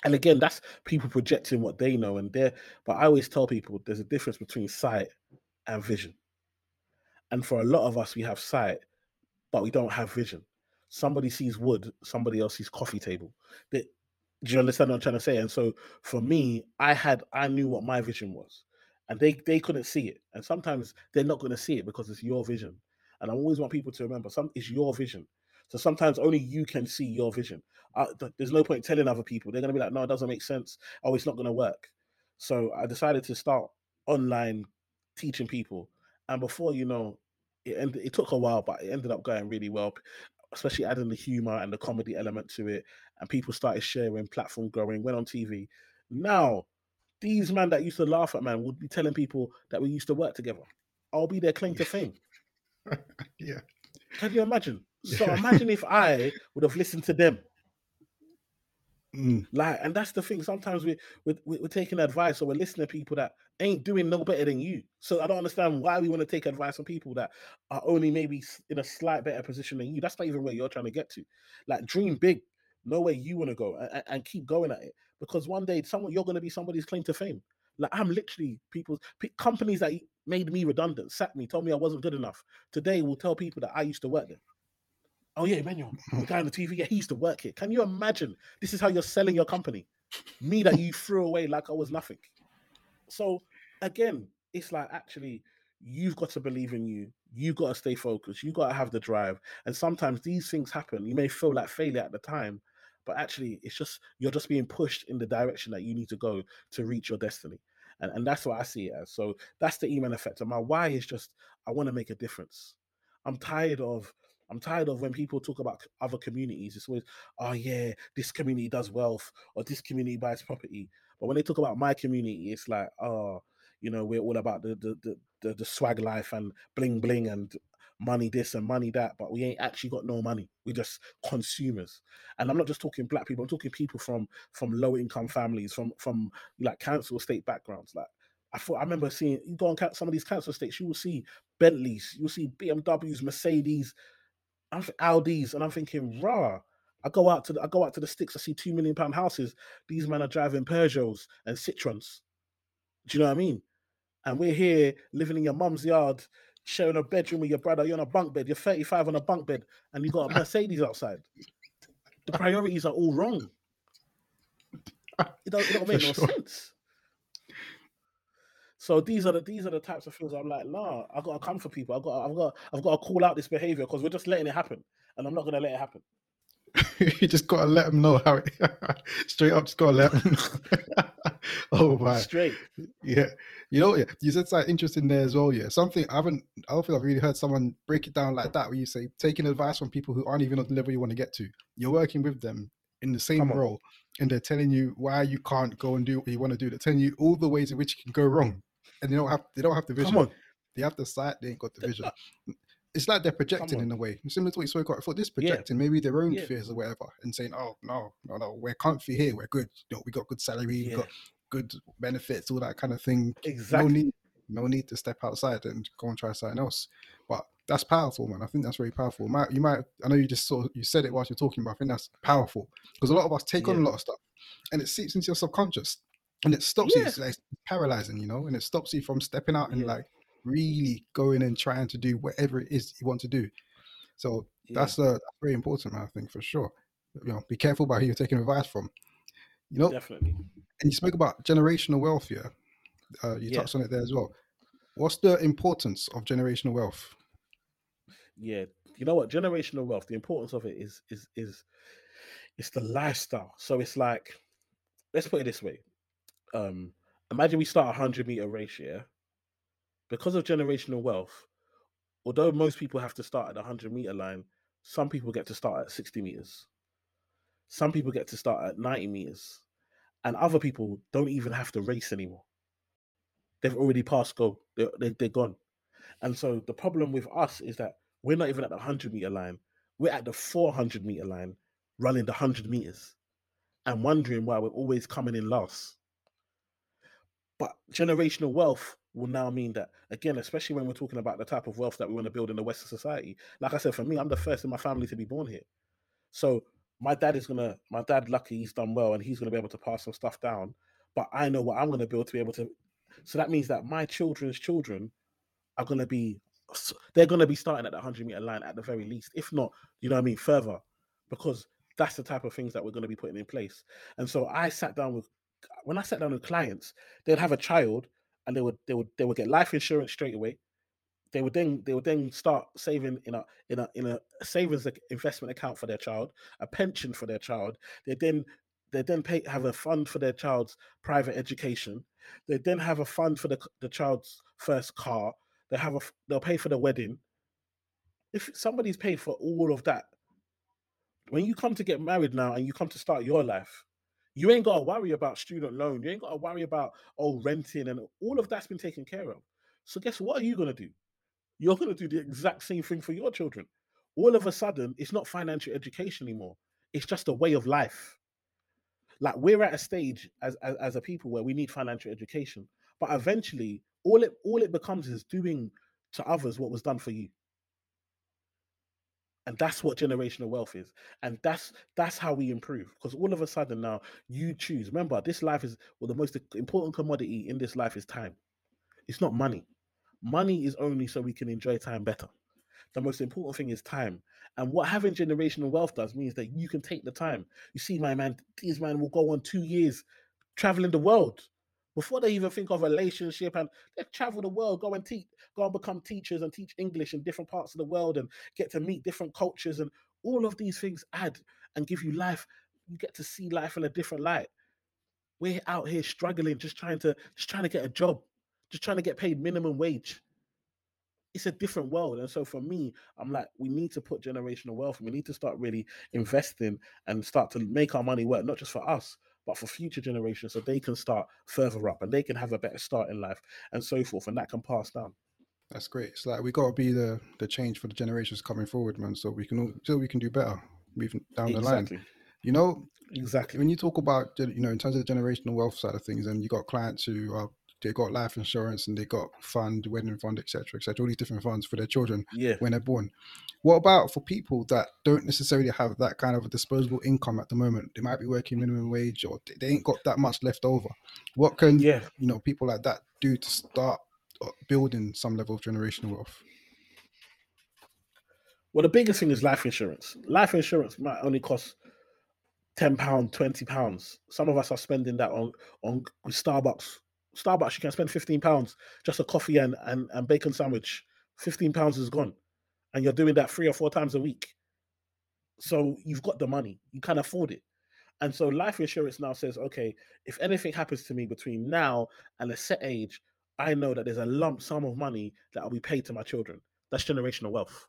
And again, that's people projecting what they know and they're but I always tell people there's a difference between sight and vision. And for a lot of us, we have sight, but we don't have vision. Somebody sees wood, somebody else sees coffee table. They, do you understand what I'm trying to say? And so for me, I had I knew what my vision was and they they couldn't see it. And sometimes they're not going to see it because it's your vision. And I always want people to remember, some it's your vision. So sometimes only you can see your vision. Uh, th- there's no point telling other people. They're going to be like, no, it doesn't make sense. Oh, it's not going to work. So I decided to start online teaching people. And before you know, it ended, it took a while, but it ended up going really well. Especially adding the humor and the comedy element to it, and people started sharing, platform growing, went on TV. Now these men that used to laugh at man would be telling people that we used to work together. I'll be their claim to fame. yeah. Can you imagine? So imagine if I would have listened to them. Mm. Like, and that's the thing. Sometimes we we're, we're, taking advice or we're listening to people that ain't doing no better than you. So I don't understand why we want to take advice from people that are only maybe in a slight better position than you. That's not even where you're trying to get to. Like, dream big, know where you want to go, and, and keep going at it because one day someone you're going to be somebody's claim to fame. Like I'm literally people's companies that made me redundant, sacked me, told me I wasn't good enough. Today will tell people that I used to work there. Oh yeah, Manuel, the guy on the TV, yeah, he used to work here. Can you imagine? This is how you're selling your company. Me that you threw away like I was nothing. So again, it's like actually you've got to believe in you. You've got to stay focused. You've got to have the drive. And sometimes these things happen. You may feel like failure at the time, but actually it's just you're just being pushed in the direction that you need to go to reach your destiny and, and that's what i see it as so that's the Eman Effect and my why is just i want to make a difference i'm tired of I'm tired of when people talk about other communities. It's always, oh yeah, this community does wealth or this community buys property. But when they talk about my community, it's like, oh, you know, we're all about the the the, the, the swag life and bling bling and money this and money that, but we ain't actually got no money. We're just consumers. And I'm not just talking black people, I'm talking people from from low income families, from from like council estate backgrounds. Like I thought I remember seeing you go on some of these council estates, you will see Bentleys, you'll see BMWs, Mercedes, Audis, and I'm thinking, rah. I go out to the, I go out to the sticks. I see two million pound houses. These men are driving Peugeots and Citroens. Do you know what I mean? And we're here living in your mum's yard, sharing a bedroom with your brother. You're on a bunk bed. You're 35 on a bunk bed, and you got a Mercedes outside. The priorities are all wrong. It don't, it don't make no sure. sense. So these are the these are the types of things I'm like, nah, I gotta come for people. I got I've got I've got to call out this behavior because we're just letting it happen, and I'm not gonna let it happen. you just gotta let them know how it straight up. Just gotta let them. Know. Oh my, straight. Yeah, you know, yeah. You said something interesting there as well. Yeah, something I haven't. I don't think I've really heard someone break it down like that. Where you say taking advice from people who aren't even on the level you want to get to. You're working with them in the same role, and they're telling you why you can't go and do what you want to do. They're telling you all the ways in which you can go wrong, and they don't have they don't have the vision. They have the sight. They ain't got the vision it's like they're projecting in a way. Similar to what you spoke about. I thought this projecting yeah. maybe their own yeah. fears or whatever, and saying, "Oh no, no, no, we're comfy here. We're good. You know, we got good salary. We got good benefits, all that kind of thing. Exactly. No need, no need to step outside and go and try something else. But that's powerful, man. I think that's very powerful. Might, you might, I know you just saw, you said it whilst you're talking, but I think that's powerful because a lot of us take on a lot of stuff and it seeps into your subconscious and it stops you. It's, like, paralyzing, you know, and it stops you from stepping out and Yeah. like really going and trying to do whatever it is you want to do. So Yeah. that's uh, that's very important, man. I think for sure. You know, be careful about who you're taking advice from. You know, Definitely. and you spoke about generational wealth here. Uh, you Yeah. touched on it there as well. What's the importance of generational wealth? Yeah. You know what? Generational wealth, the importance of it is is is it's the lifestyle. So it's like, let's put it this way. Um, imagine we start a hundred meter race, yeah. Because of generational wealth, although most people have to start at the hundred meter line, some people get to start at 60 meters. Some people get to start at 90 meters. And other people don't even have to race anymore. They've already passed go. They're, they, they're gone. And so the problem with us is that we're not even at the 100 meter line. We're at the 400 meter line running the 100 meters and wondering why we're always coming in last. But generational wealth will now mean that, again, especially when we're talking about the type of wealth that we want to build in the Western society. Like I said, for me, I'm the first in my family to be born here. So my dad is gonna, my dad, lucky he's done well and he's gonna be able to pass some stuff down. But I know what I'm gonna build to be able to. So that means that my children's children are gonna be, they're gonna be starting at the 100 meter line at the very least, if not, you know what I mean, further, because that's the type of things that we're gonna be putting in place. And so I sat down with, when I sat down with clients, they'd have a child and they would they would they would get life insurance straight away. They would then they would then start saving in a in a in a savings investment account for their child, a pension for their child. They then they then pay have a fund for their child's private education. They then have a fund for the the child's first car. They have a they'll pay for the wedding. If somebody's paid for all of that, when you come to get married now and you come to start your life, you ain't got to worry about student loan. You ain't got to worry about oh renting and all of that's been taken care of. So guess what are you gonna do? You're gonna do the exact same thing for your children. All of a sudden, it's not financial education anymore. It's just a way of life. Like we're at a stage as, as as a people where we need financial education, but eventually, all it all it becomes is doing to others what was done for you. And that's what generational wealth is. And that's that's how we improve. Because all of a sudden now you choose. Remember, this life is well, the most important commodity in this life is time. It's not money. Money is only so we can enjoy time better. The most important thing is time. And what having generational wealth does means that you can take the time. You see, my man, these man will go on two years traveling the world before they even think of relationship and they travel the world, go and teach, go and become teachers and teach English in different parts of the world and get to meet different cultures. And all of these things add and give you life. You get to see life in a different light. We're out here struggling, just trying to just trying to get a job, just trying to get paid minimum wage it's a different world. And so for me, I'm like, we need to put generational wealth. We need to start really investing and start to make our money work, not just for us, but for future generations, so they can start further up and they can have a better start in life and so forth, and that can pass down. That's great. It's like we got to be the the change for the generations coming forward, man. So we can all, so we can do better moving down the line. You know, Exactly. when you talk about you know in terms of the generational wealth side of things, and you got clients who are they got life insurance and they got fund, wedding fund, etc., etc., all these different funds for their children Yeah. when they're born. What about for people that don't necessarily have that kind of a disposable income at the moment? They might be working minimum wage or they- ain't got that much left over. What can Yeah. you know people like that do to start uh, building some level of generational wealth? Well, the biggest thing is life insurance. Life insurance might only cost ten pound, twenty pounds. Some of us are spending that on on Starbucks. Starbucks, you can spend fifteen pounds just a coffee and, and and bacon sandwich. Fifteen pounds is gone, and you're doing that three or four times a week. So you've got the money, you can afford it. And so life insurance now says, okay, if anything happens to me between now and a set age, I know that there's a lump sum of money that will be paid to my children. That's generational wealth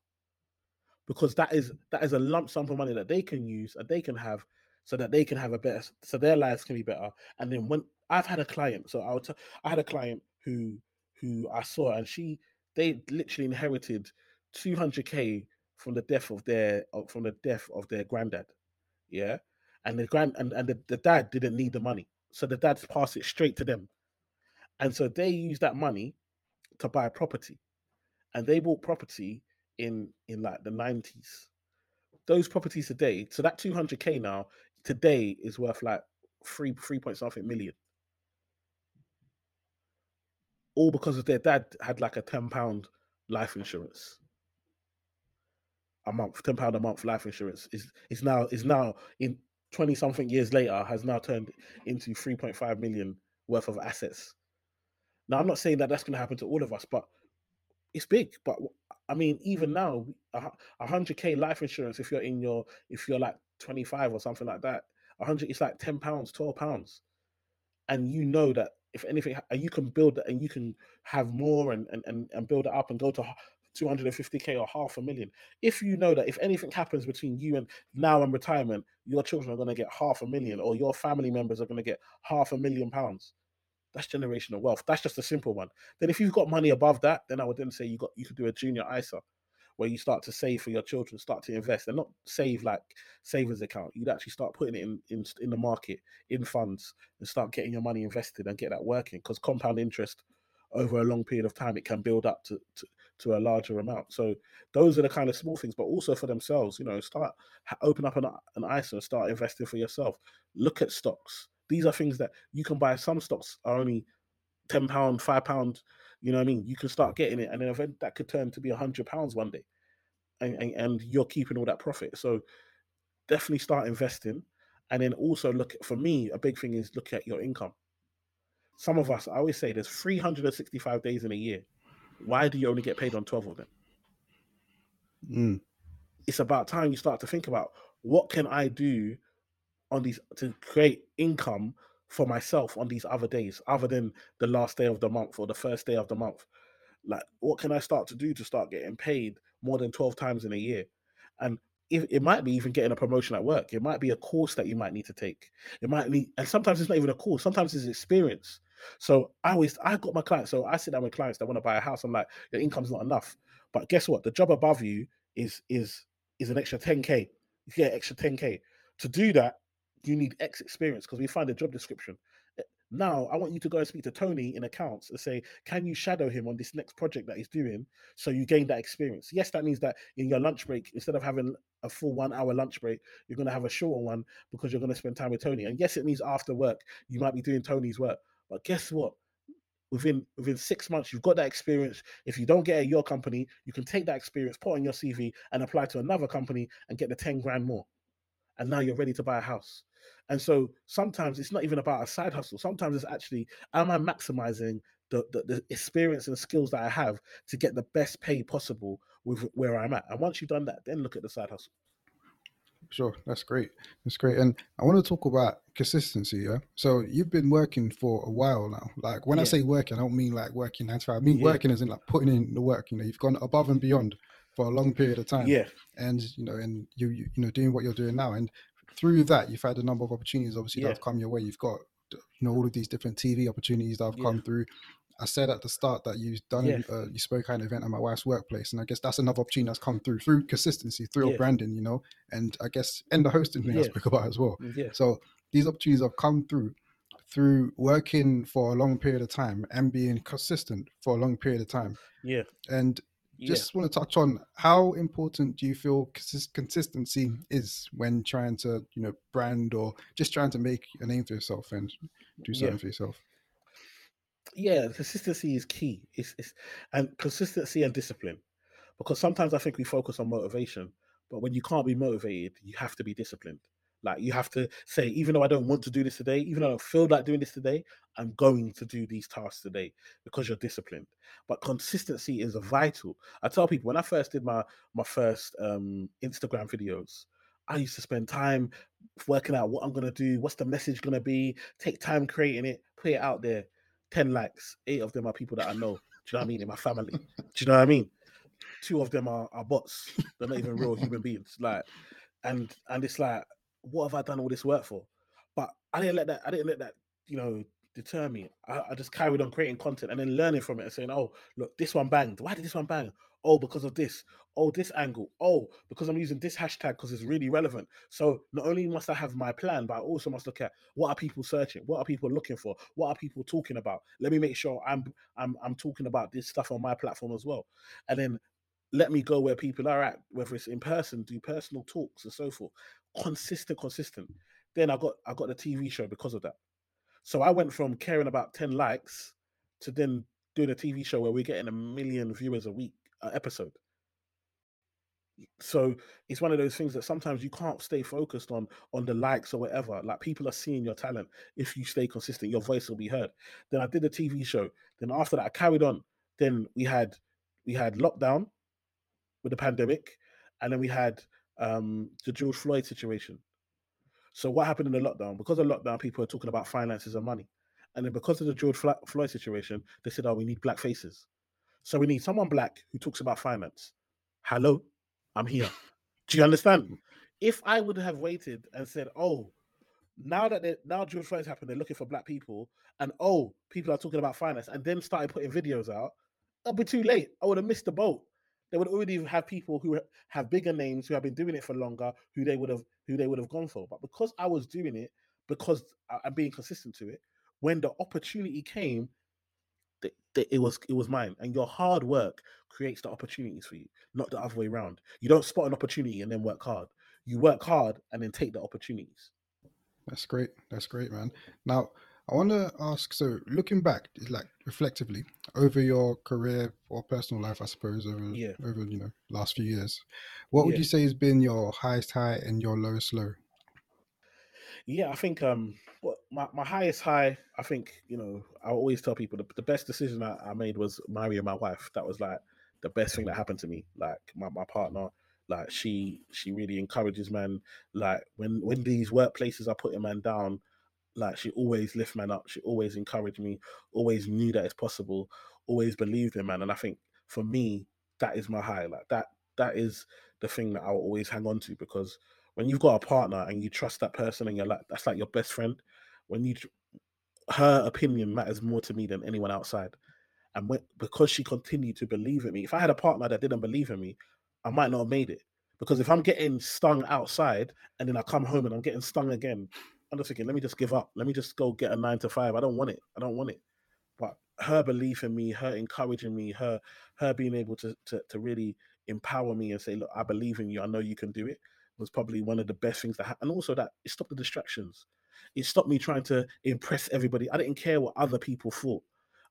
because that is that is a lump sum of money that they can use and they can have so that they can have a better so their lives can be better and then when i've had a client so i'll t- i had a client who who i saw and she they literally inherited 200k from the death of their uh, from the death of their granddad yeah and the grand and, and the, the dad didn't need the money So the dads passed it straight to them. And so they used that money to buy property. And they bought property in in like the 90s. Those properties today, so that 200k now today is worth like three three point something million. All because of their dad had like a 10 pound life insurance a month, ten pound a month life insurance is is now is now in twenty something years later has now turned into three point five million worth of assets. Now I'm not saying that that's going to happen to all of us, but it's big. But I mean, even now, a hundred k life insurance if you're in your if you're like twenty five or something like that, a hundred it's like ten pounds, twelve pounds, and you know that if anything, and you can build that and you can have more and and and build it up and go to 250k or half a million. If you know that if anything happens between you and now and retirement, your children are going to get half a million, or your family members are going to get half a million pounds. That's generational wealth. That's just a simple one. Then if you've got money above that, then I would then say you got you could do a junior ISA where you start to save for your children, start to invest, and not save like savings account. You'd actually start putting it in in, in the market, in funds, and start getting your money invested and get that working. Because compound interest over a long period of time, it can build up to, to, to a larger amount. So those are the kind of small things, but also for themselves, you know, start open up an, an ISA and start investing for yourself. Look at stocks. These are things that you can buy. Some stocks are only ten pound, five pound. You know what I mean? You can start getting it, and an event that could turn to be a hundred pounds one day, and, and and you're keeping all that profit. So definitely start investing, and then also look. For me, a big thing is look at your income. Some of us, I always say, there's 365 days in a year why do you only get paid on 12 of them? Mm. It's about time you start to think about what can I do on these to create income for myself on these other days, other than the last day of the month or the first day of the month. Like, what can I start to do to start getting paid more than 12 times in a year? And if, it might be even getting a promotion at work. It might be a course that you might need to take. It might need, and sometimes it's not even a course. Sometimes it's experience. So I always I got my clients. So I sit down with clients that want to buy a house. I'm like, your income's not enough. But guess what? The job above you is is is an extra 10k. You get extra 10k. To do that, you need X experience because we find a job description. Eh, now I want you to go and speak to Tony in accounts and say, can you shadow him on this next project that he's doing so you gain that experience? Yes, that means that in your lunch break, instead of having a full one hour lunch break, you're going to have a shorter one because you're going to spend time with Tony. And yes, it means after work, you might be doing Tony's work. But guess what? Within within six months, you've got that experience. If you don't get at your company, you can take that experience, put on your CV, and apply to another company and get the 10 grand more. And now you're ready to buy a house. And so sometimes it's not even about a side hustle. Sometimes it's actually, am I maximizing the, the, the, experience and skills that I have to get the best pay possible with where I'm at. And once you've done that, then look at the side hustle. Sure, that's great. That's great. And I want to talk about consistency. Yeah. So you've been working for a while now. Like when yeah. I say working, I don't mean like working nine to. I mean yeah. working as in like putting in the work. You know, you've gone above and beyond for a long period of time. Yeah. And you know, and you you, you know doing what you're doing now, and through that, you've had a number of opportunities. Obviously, yeah. that have come your way. You've got you know all of these different TV opportunities that have come through. I said at the start that you've done, yeah. uh, you spoke at an event at my wife's workplace, and I guess that's another opportunity that's come through through consistency, through yeah. branding, you know, and I guess and the hosting thing yeah. I spoke about as well. Yeah. So these opportunities have come through through working for a long period of time and being consistent for a long period of time. Yeah. And just want to touch on how important do you feel consistency is when trying to, you know, brand or just trying to make a name for yourself and do something for yourself? yeah, consistency is key. It's, it's and consistency and discipline, because sometimes I think we focus on motivation, but when you can't be motivated, you have to be disciplined. Like you have to say, even though I don't want to do this today, even though I don't feel like doing this today, I'm going to do these tasks today because you're disciplined. But consistency is vital. I tell people when I first did my my first um, Instagram videos, I used to spend time working out what I'm gonna do, what's the message gonna be, take time creating it, put it out there. 10 likes, eight of them are people that I know. Do you know what I mean? In my family. Do you know what I mean? Two of them are, are bots. They're not even real human beings. Like, and and it's like, what have I done all this work for? But I didn't let that, I didn't let that, you know, deter me. I, I, just carried on creating content and then learning from it and saying, "Oh, look, this one banged. Why did this one bang? Oh, because of this. Oh, this angle. Oh, because I'm using this hashtag because it's really relevant. So not only must I have my plan, but I also must look at what are people searching, what are people looking for, what are people talking about. Let me make sure I'm I'm I'm talking about this stuff on my platform as well, and then let me go where people are at, whether it's in person, do personal talks and so forth. Consistent, consistent. Then I got I got the TV show because of that. So I went from caring about 10 likes to then doing a TV show where we're getting a million viewers a week uh, episode. So it's one of those things that sometimes you can't stay focused on on the likes or whatever. Like people are seeing your talent. If you stay consistent, your voice will be heard. Then I did a TV show. Then after that, I carried on. Then we had we had lockdown with the pandemic, and then we had um, the George Floyd situation. So what happened in the lockdown? Because of lockdown, people are talking about finances and money. And then because of the George Floyd situation, they said, oh, we need black faces. So we need someone black who talks about finance. Hello, I'm here. Do you understand? If I would have waited and said, oh, now that they, now George Floyd's happened, they're looking for black people, and oh, people are talking about finance, and then started putting videos out, I'll be too late. I would have missed the boat they would already have people who have bigger names who have been doing it for longer who they would have who they would have gone for. But because i was doing it because i'm being consistent to it when the opportunity came it was it was mine. And your hard work creates the opportunities for you not the other way around. You don't spot an opportunity and then work hard. You work hard and then take the opportunities. That's great. That's great man. Now I want to ask. So, looking back, like reflectively over your career or personal life, I suppose over yeah. over you know last few years, what would yeah. you say has been your highest high and your lowest low? Yeah, I think um, what my, my highest high, I think you know, I always tell people the, the best decision I, I made was marrying my wife. That was like the best thing that happened to me. Like my, my partner, like she she really encourages man. Like when when these workplaces are putting man down, like she always lift man up. She always encouraged me. Always knew that it's possible. Always believed in man. And I think for me, that is my high. Like that. That is the thing that I'll always hang on to because when you've got a partner and you trust that person and you're like that's like your best friend. When you her opinion matters more to me than anyone outside. And when, because she continued to believe in me, if I had a partner that didn't believe in me, I might not have made it. Because if I'm getting stung outside and then I come home and I'm getting stung again, I'm just thinking, let me just give up. Let me just go get a nine to five. I don't want it. I don't want it. But her belief in me, her encouraging me, her her being able to to, to really empower me and say, look, I believe in you. I know you can do it. Was probably one of the best things that happened. And also that it stopped the distractions. It stopped me trying to impress everybody. I didn't care what other people thought.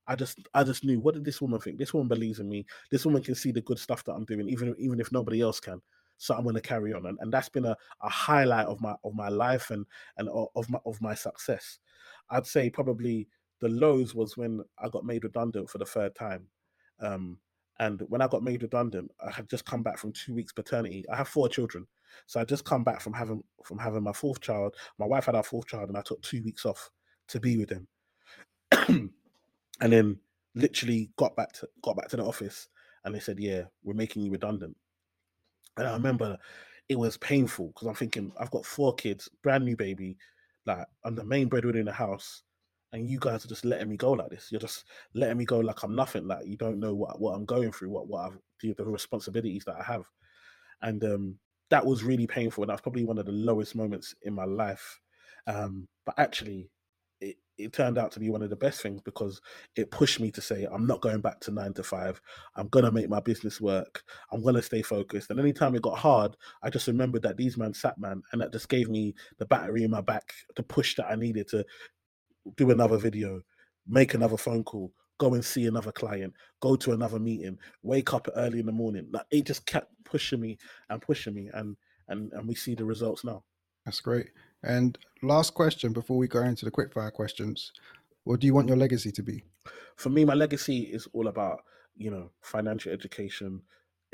I just I just knew what did this woman think? This woman believes in me. This woman can see the good stuff that I'm doing, even even if nobody else can so I'm going to carry on, and, and that's been a, a highlight of my of my life and and of my of my success. I'd say probably the lows was when I got made redundant for the third time. Um, and when I got made redundant, I had just come back from two weeks paternity. I have four children, so I just come back from having from having my fourth child. My wife had our fourth child, and I took two weeks off to be with them. and then literally got back to got back to the office, and they said, "Yeah, we're making you redundant." And I remember it was painful because I'm thinking, I've got four kids, brand new baby, like I'm the main breadwinner in the house, and you guys are just letting me go like this. You're just letting me go like I'm nothing. Like you don't know what, what I'm going through, what what I've the, the responsibilities that I have. And um that was really painful. And that's probably one of the lowest moments in my life. Um, but actually it turned out to be one of the best things because it pushed me to say i'm not going back to nine to five. I'm to make my business work. I'm to stay focused. And anytime it got hard i just remembered that these men sat man and that just gave me the battery in my back the push that i needed to do another video make another phone call go and see another client go to another meeting wake up early in the morning. Like it just kept pushing me and pushing me and and and we see the results now. That's great and last question before we go into the quickfire questions: What do you want your legacy to be? For me, my legacy is all about you know financial education,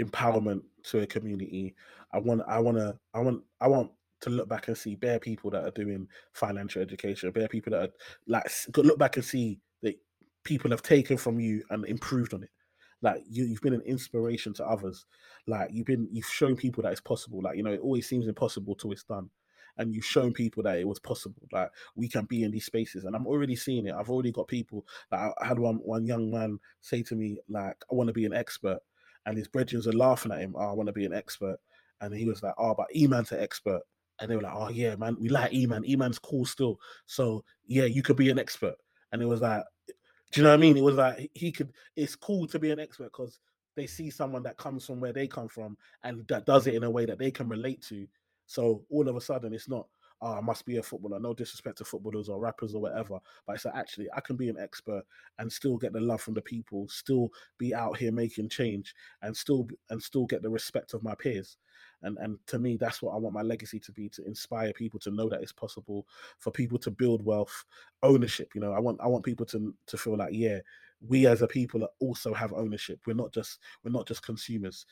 empowerment to a community. I want, I want to, I want, I want to look back and see bare people that are doing financial education, bare people that are like look back and see that people have taken from you and improved on it. Like you, you've been an inspiration to others. Like you've been, you've shown people that it's possible. Like you know, it always seems impossible till it's done and you've shown people that it was possible. Like we can be in these spaces, and I'm already seeing it. I've already got people. I had one one young man say to me, like, "I want to be an expert," and his brethren are laughing at him. Oh, I want to be an expert, and he was like, "Oh, but E-man's an expert." And they were like, "Oh yeah, man, we like E-man. E-man's cool still. So yeah, you could be an expert." And it was like, do you know what I mean? It was like he could. It's cool to be an expert because they see someone that comes from where they come from and that does it in a way that they can relate to. So all of a sudden, it's not, oh, I must be a footballer. No disrespect to footballers or rappers or whatever. But it's like, actually, I can be an expert and still get the love from the people, still be out here making change and still and still get the respect of my peers. And and to me, that's what I want my legacy to be to inspire people to know that it's possible for people to build wealth, ownership. You know, I want I want people to to feel like, yeah, we as a people also have ownership. We're not just we're not just consumers.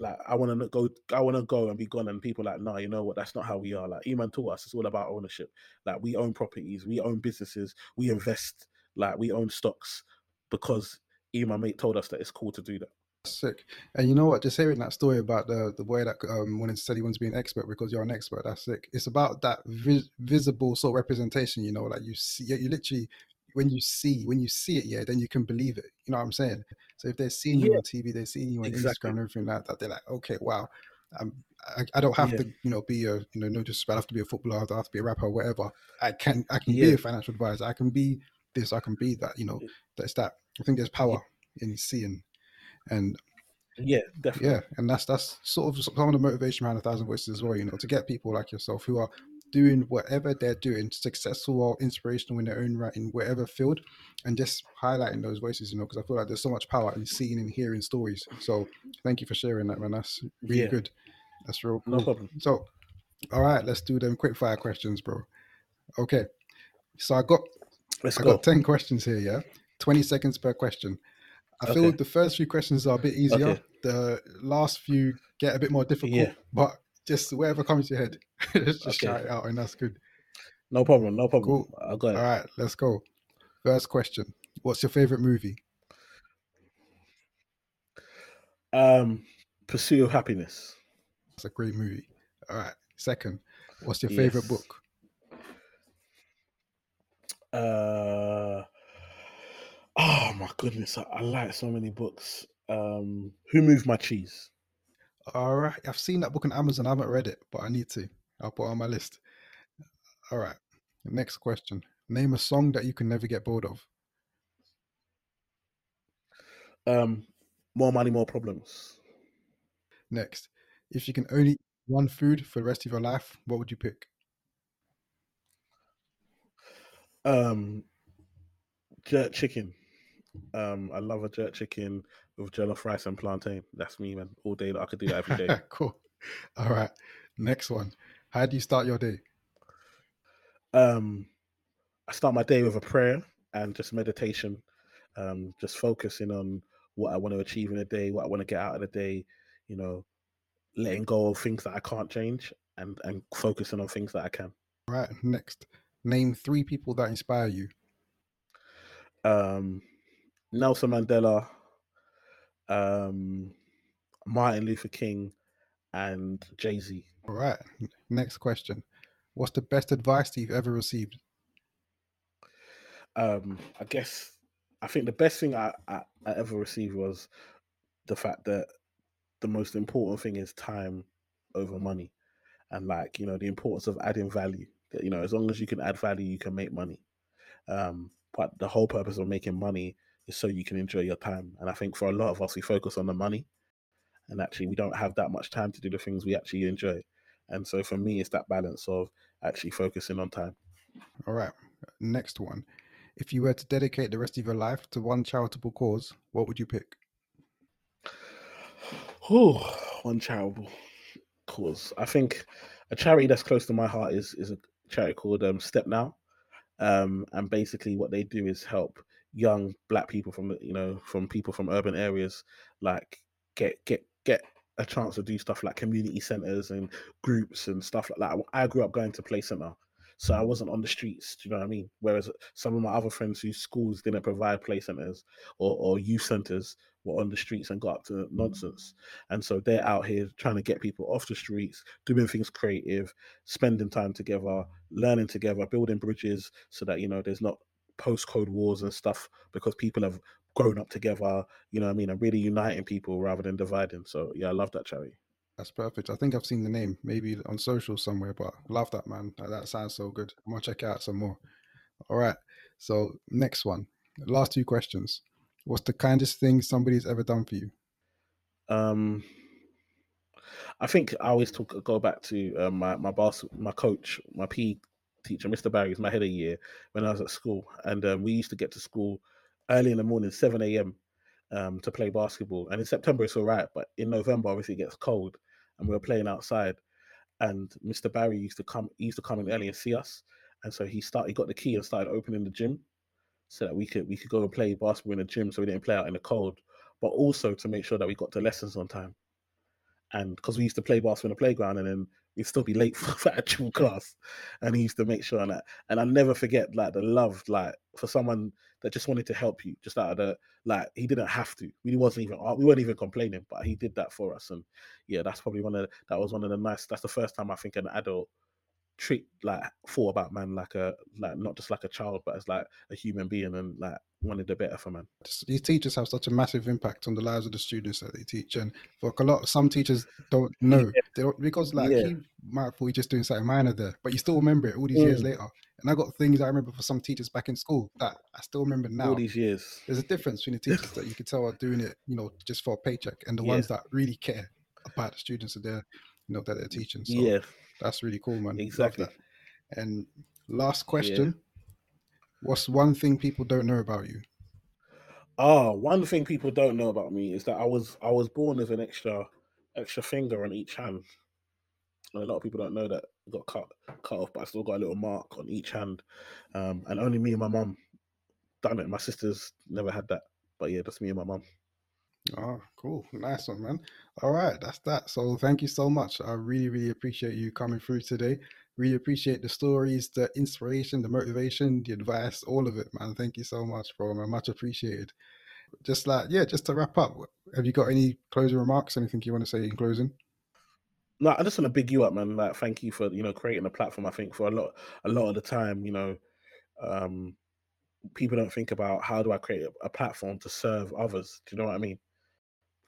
Like I want to go, I want to go and be gone, and people like, no, you know what? That's not how we are. Like E-man taught us, it's all about ownership. Like we own properties, we own businesses, we invest, like we own stocks because E-man mate told us that it's cool to do that. Sick. And you know what? Just hearing that story about the the boy that um wanted to say he wants to be an expert because you're an expert. That's sick. It's about that vis- visible sort of representation. You know, like you see, you literally when you see when you see it, yeah, then you can believe it. You know what I'm saying? So if they're seeing you on TV, they're seeing you on exactly. Instagram and everything like that, they're like, okay, wow. Um, I, I don't have yeah. to, you know, be a, you know, no disrespect. I have to be a footballer. I have to be a rapper, or whatever. I can, I can yeah. be a financial advisor. I can be this. I can be that. You know, that's that. I think there's power in seeing, and yeah, definitely. Yeah, and that's that's sort of some of the motivation behind a thousand voices as well. You know, to get people like yourself who are doing whatever they're doing, successful or inspirational in their own right in whatever field, and just highlighting those voices. You know, because I feel like there's so much power in seeing and hearing stories. So thank you for sharing that, man. That's really yeah. good. That's real cool. No problem. So, all right, let's do them quick fire questions, bro. Okay, so I got let's I go. got ten questions here. Yeah, twenty seconds per question. I okay. feel the first few questions are a bit easier. Okay. The last few get a bit more difficult, yeah. but just whatever comes to your head, Let's just okay. shout it out, and that's good. No problem. No problem. Cool. I'll go. All right, let's go. First question: What's your favorite movie? Um, Pursuit of Happiness. That's a great movie. All right. Second, what's your favorite yes. book? Uh Oh my goodness, I, I like so many books. Um, Who Moved My Cheese? All right, I've seen that book on Amazon. I haven't read it, but I need to. I'll put it on my list. All right. Next question. Name a song that you can never get bored of. Um, more money, more problems. Next, if you can only eat one food for the rest of your life, what would you pick? Um, jerk chicken. Um, I love a jerk chicken with jollof rice and plantain. That's me, man. All day. I could do that every day. cool. All right. Next one. How do you start your day? Um, I start my day with a prayer and just meditation. Um, just focusing on what I want to achieve in a day, what I want to get out of the day. You know, letting go of things that I can't change and and focusing on things that I can. All right. Next, name three people that inspire you. Um, Nelson Mandela, um, Martin Luther King, and Jay Z. All right. Next question. What's the best advice you've ever received? Um, I guess I think the best thing I, I, I ever received was the fact that the most important thing is time over money, and like you know the importance of adding value. That you know as long as you can add value, you can make money. Um, but the whole purpose of making money is so you can enjoy your time. And I think for a lot of us, we focus on the money, and actually we don't have that much time to do the things we actually enjoy. And so for me, it's that balance of actually focusing on time. All right. Next one. If you were to dedicate the rest of your life to one charitable cause, what would you pick? Oh, one charitable cause. I think a charity that's close to my heart is is a charity called um, Step Now. Um, and basically, what they do is help young black people from you know from people from urban areas like get get get a chance to do stuff like community centers and groups and stuff like that. I grew up going to play center, so I wasn't on the streets. Do you know what I mean? Whereas some of my other friends whose schools didn't provide play centers or, or youth centers were on the streets and got up to nonsense. And so they're out here trying to get people off the streets, doing things creative, spending time together, learning together, building bridges so that, you know, there's not postcode wars and stuff because people have grown up together, you know what I mean, and really uniting people rather than dividing. So yeah, I love that charity. That's perfect. I think I've seen the name, maybe on social somewhere, but love that man. That sounds so good. I'm gonna check out some more. All right. So next one. Last two questions. What's the kindest thing somebody's ever done for you? Um I think I always talk go back to uh, my my boss, my coach, my P teacher, Mr. Barry, is my head of year when I was at school, and um, we used to get to school early in the morning, seven a.m. Um, to play basketball. And in September it's all right, but in November obviously it gets cold, and we were playing outside. And Mr. Barry used to come, used to come in early and see us. And so he started, he got the key and started opening the gym so that we could we could go and play basketball in the gym so we didn't play out in the cold, but also to make sure that we got to lessons on time. And because we used to play basketball in the playground and then we'd still be late for, for actual class. And he used to make sure that and I never forget like the love, like for someone that just wanted to help you, just out of the like he didn't have to. We wasn't even we weren't even complaining, but he did that for us. And yeah, that's probably one of the, that was one of the nice. That's the first time I think an adult treat like thought about man like a like not just like a child, but as like a human being and like wanted the better for man. These teachers have such a massive impact on the lives of the students that they teach, and for a lot, of some teachers don't know yeah. they don't, because like yeah. you might thought you're just doing something minor there, but you still remember it all these mm. years later. And I got things I remember for some teachers back in school that I still remember now. All these years. There's a difference between the teachers that you can tell are doing it, you know, just for a paycheck and the yeah. ones that really care about the students that they're, you know, that they're teaching. So yeah. That's really cool, man. Exactly. And last question. Yeah. What's one thing people don't know about you? Ah, one thing people don't know about me is that I was I was born with an extra extra finger on each hand. And a lot of people don't know that I got cut cut off, but I still got a little mark on each hand. Um, and only me and my mum done it. My sisters never had that, but yeah, just me and my mum. Oh, cool. Nice one, man. All right, that's that. So thank you so much. I really, really appreciate you coming through today. Really appreciate the stories, the inspiration, the motivation, the advice, all of it, man. Thank you so much, bro, man. Much appreciated. Just like, yeah, just to wrap up, have you got any closing remarks? Anything you want to say in closing? No, I just want to big you up, man. Like, thank you for you know creating a platform. I think for a lot, a lot of the time, you know, um, people don't think about how do I create a, a platform to serve others. Do you know what I mean?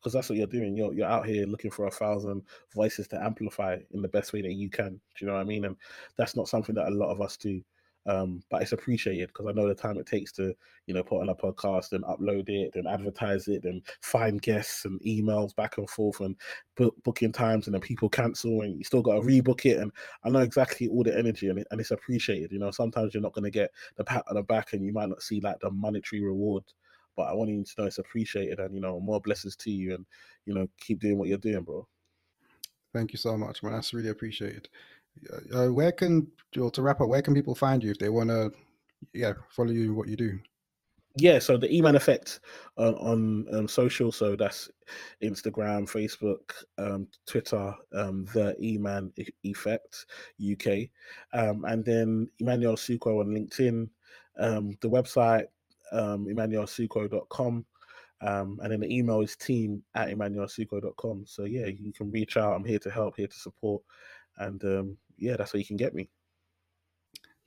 Because that's what you're doing. You're you're out here looking for a thousand voices to amplify in the best way that you can. Do you know what I mean? And that's not something that a lot of us do. Um, but it's appreciated because I know the time it takes to, you know, put on a podcast and upload it and advertise it and find guests and emails back and forth and book, booking times and then people cancel and you still got to rebook it. And I know exactly all the energy and, it, and it's appreciated. You know, sometimes you're not going to get the pat on the back and you might not see like the monetary reward, but I want you to know it's appreciated and, you know, more blessings to you and, you know, keep doing what you're doing, bro. Thank you so much, man. That's really appreciated. Uh, where can to wrap up? Where can people find you if they want to, yeah, follow you what you do? Yeah, so the E-Man Effect uh, on um, social, so that's Instagram, Facebook, um, Twitter, um, the E-Man Effect UK, um, and then Emmanuel Asuquo on LinkedIn, um, the website um, emmanuelasuquo.com. Um, and then the email is team at emmanuelasuquo.com. So yeah, you can reach out. I'm here to help, here to support, and um, yeah, that's where you can get me.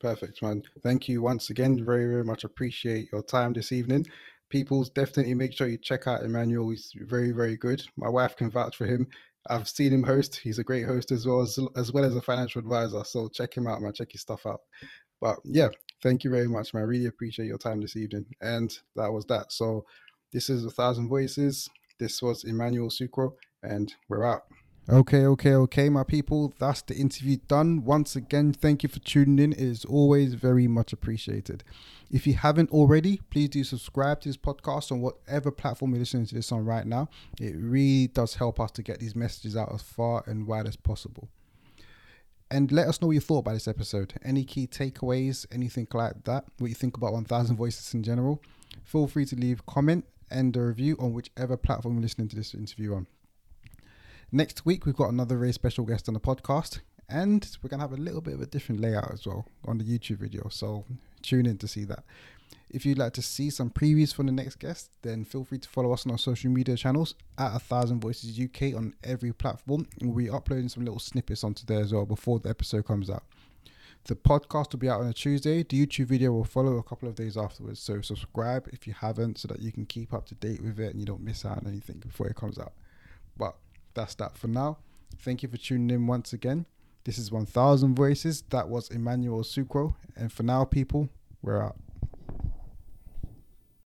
Perfect, man. Thank you once again. Very, very much appreciate your time this evening. People's definitely make sure you check out Emmanuel. He's very, very good. My wife can vouch for him. I've seen him host. He's a great host as well as as well as a financial advisor. So check him out, man. Check his stuff out. But yeah, thank you very much, man. I really appreciate your time this evening. And that was that. So this is a thousand voices. This was Emmanuel Asuquo, and we're out. Okay, okay, okay, my people. That's the interview done. Once again, thank you for tuning in. It is always very much appreciated. If you haven't already, please do subscribe to this podcast on whatever platform you're listening to this on right now. It really does help us to get these messages out as far and wide as possible. And let us know what you thought about this episode. Any key takeaways, anything like that, what you think about 1000 Voices in general. Feel free to leave a comment and a review on whichever platform you're listening to this interview on. Next week, we've got another very special guest on the podcast, And we're gonna have a little bit of a different layout as well on the YouTube video. So tune in to see that. If you'd like to see some previews from the next guest, then feel free to follow us on our social media channels at a thousand voices UK on every platform. And we'll be uploading some little snippets onto there as well before the episode comes out. The podcast will be out on a Tuesday. The YouTube video will follow a couple of days afterwards. So subscribe if you haven't so that you can keep up to date with it and you don't miss out on anything before it comes out. But that's that for now. Thank you for tuning in once again. This is 1000 Voices. That was Emmanuel Asuquo. And for now, people, we're out.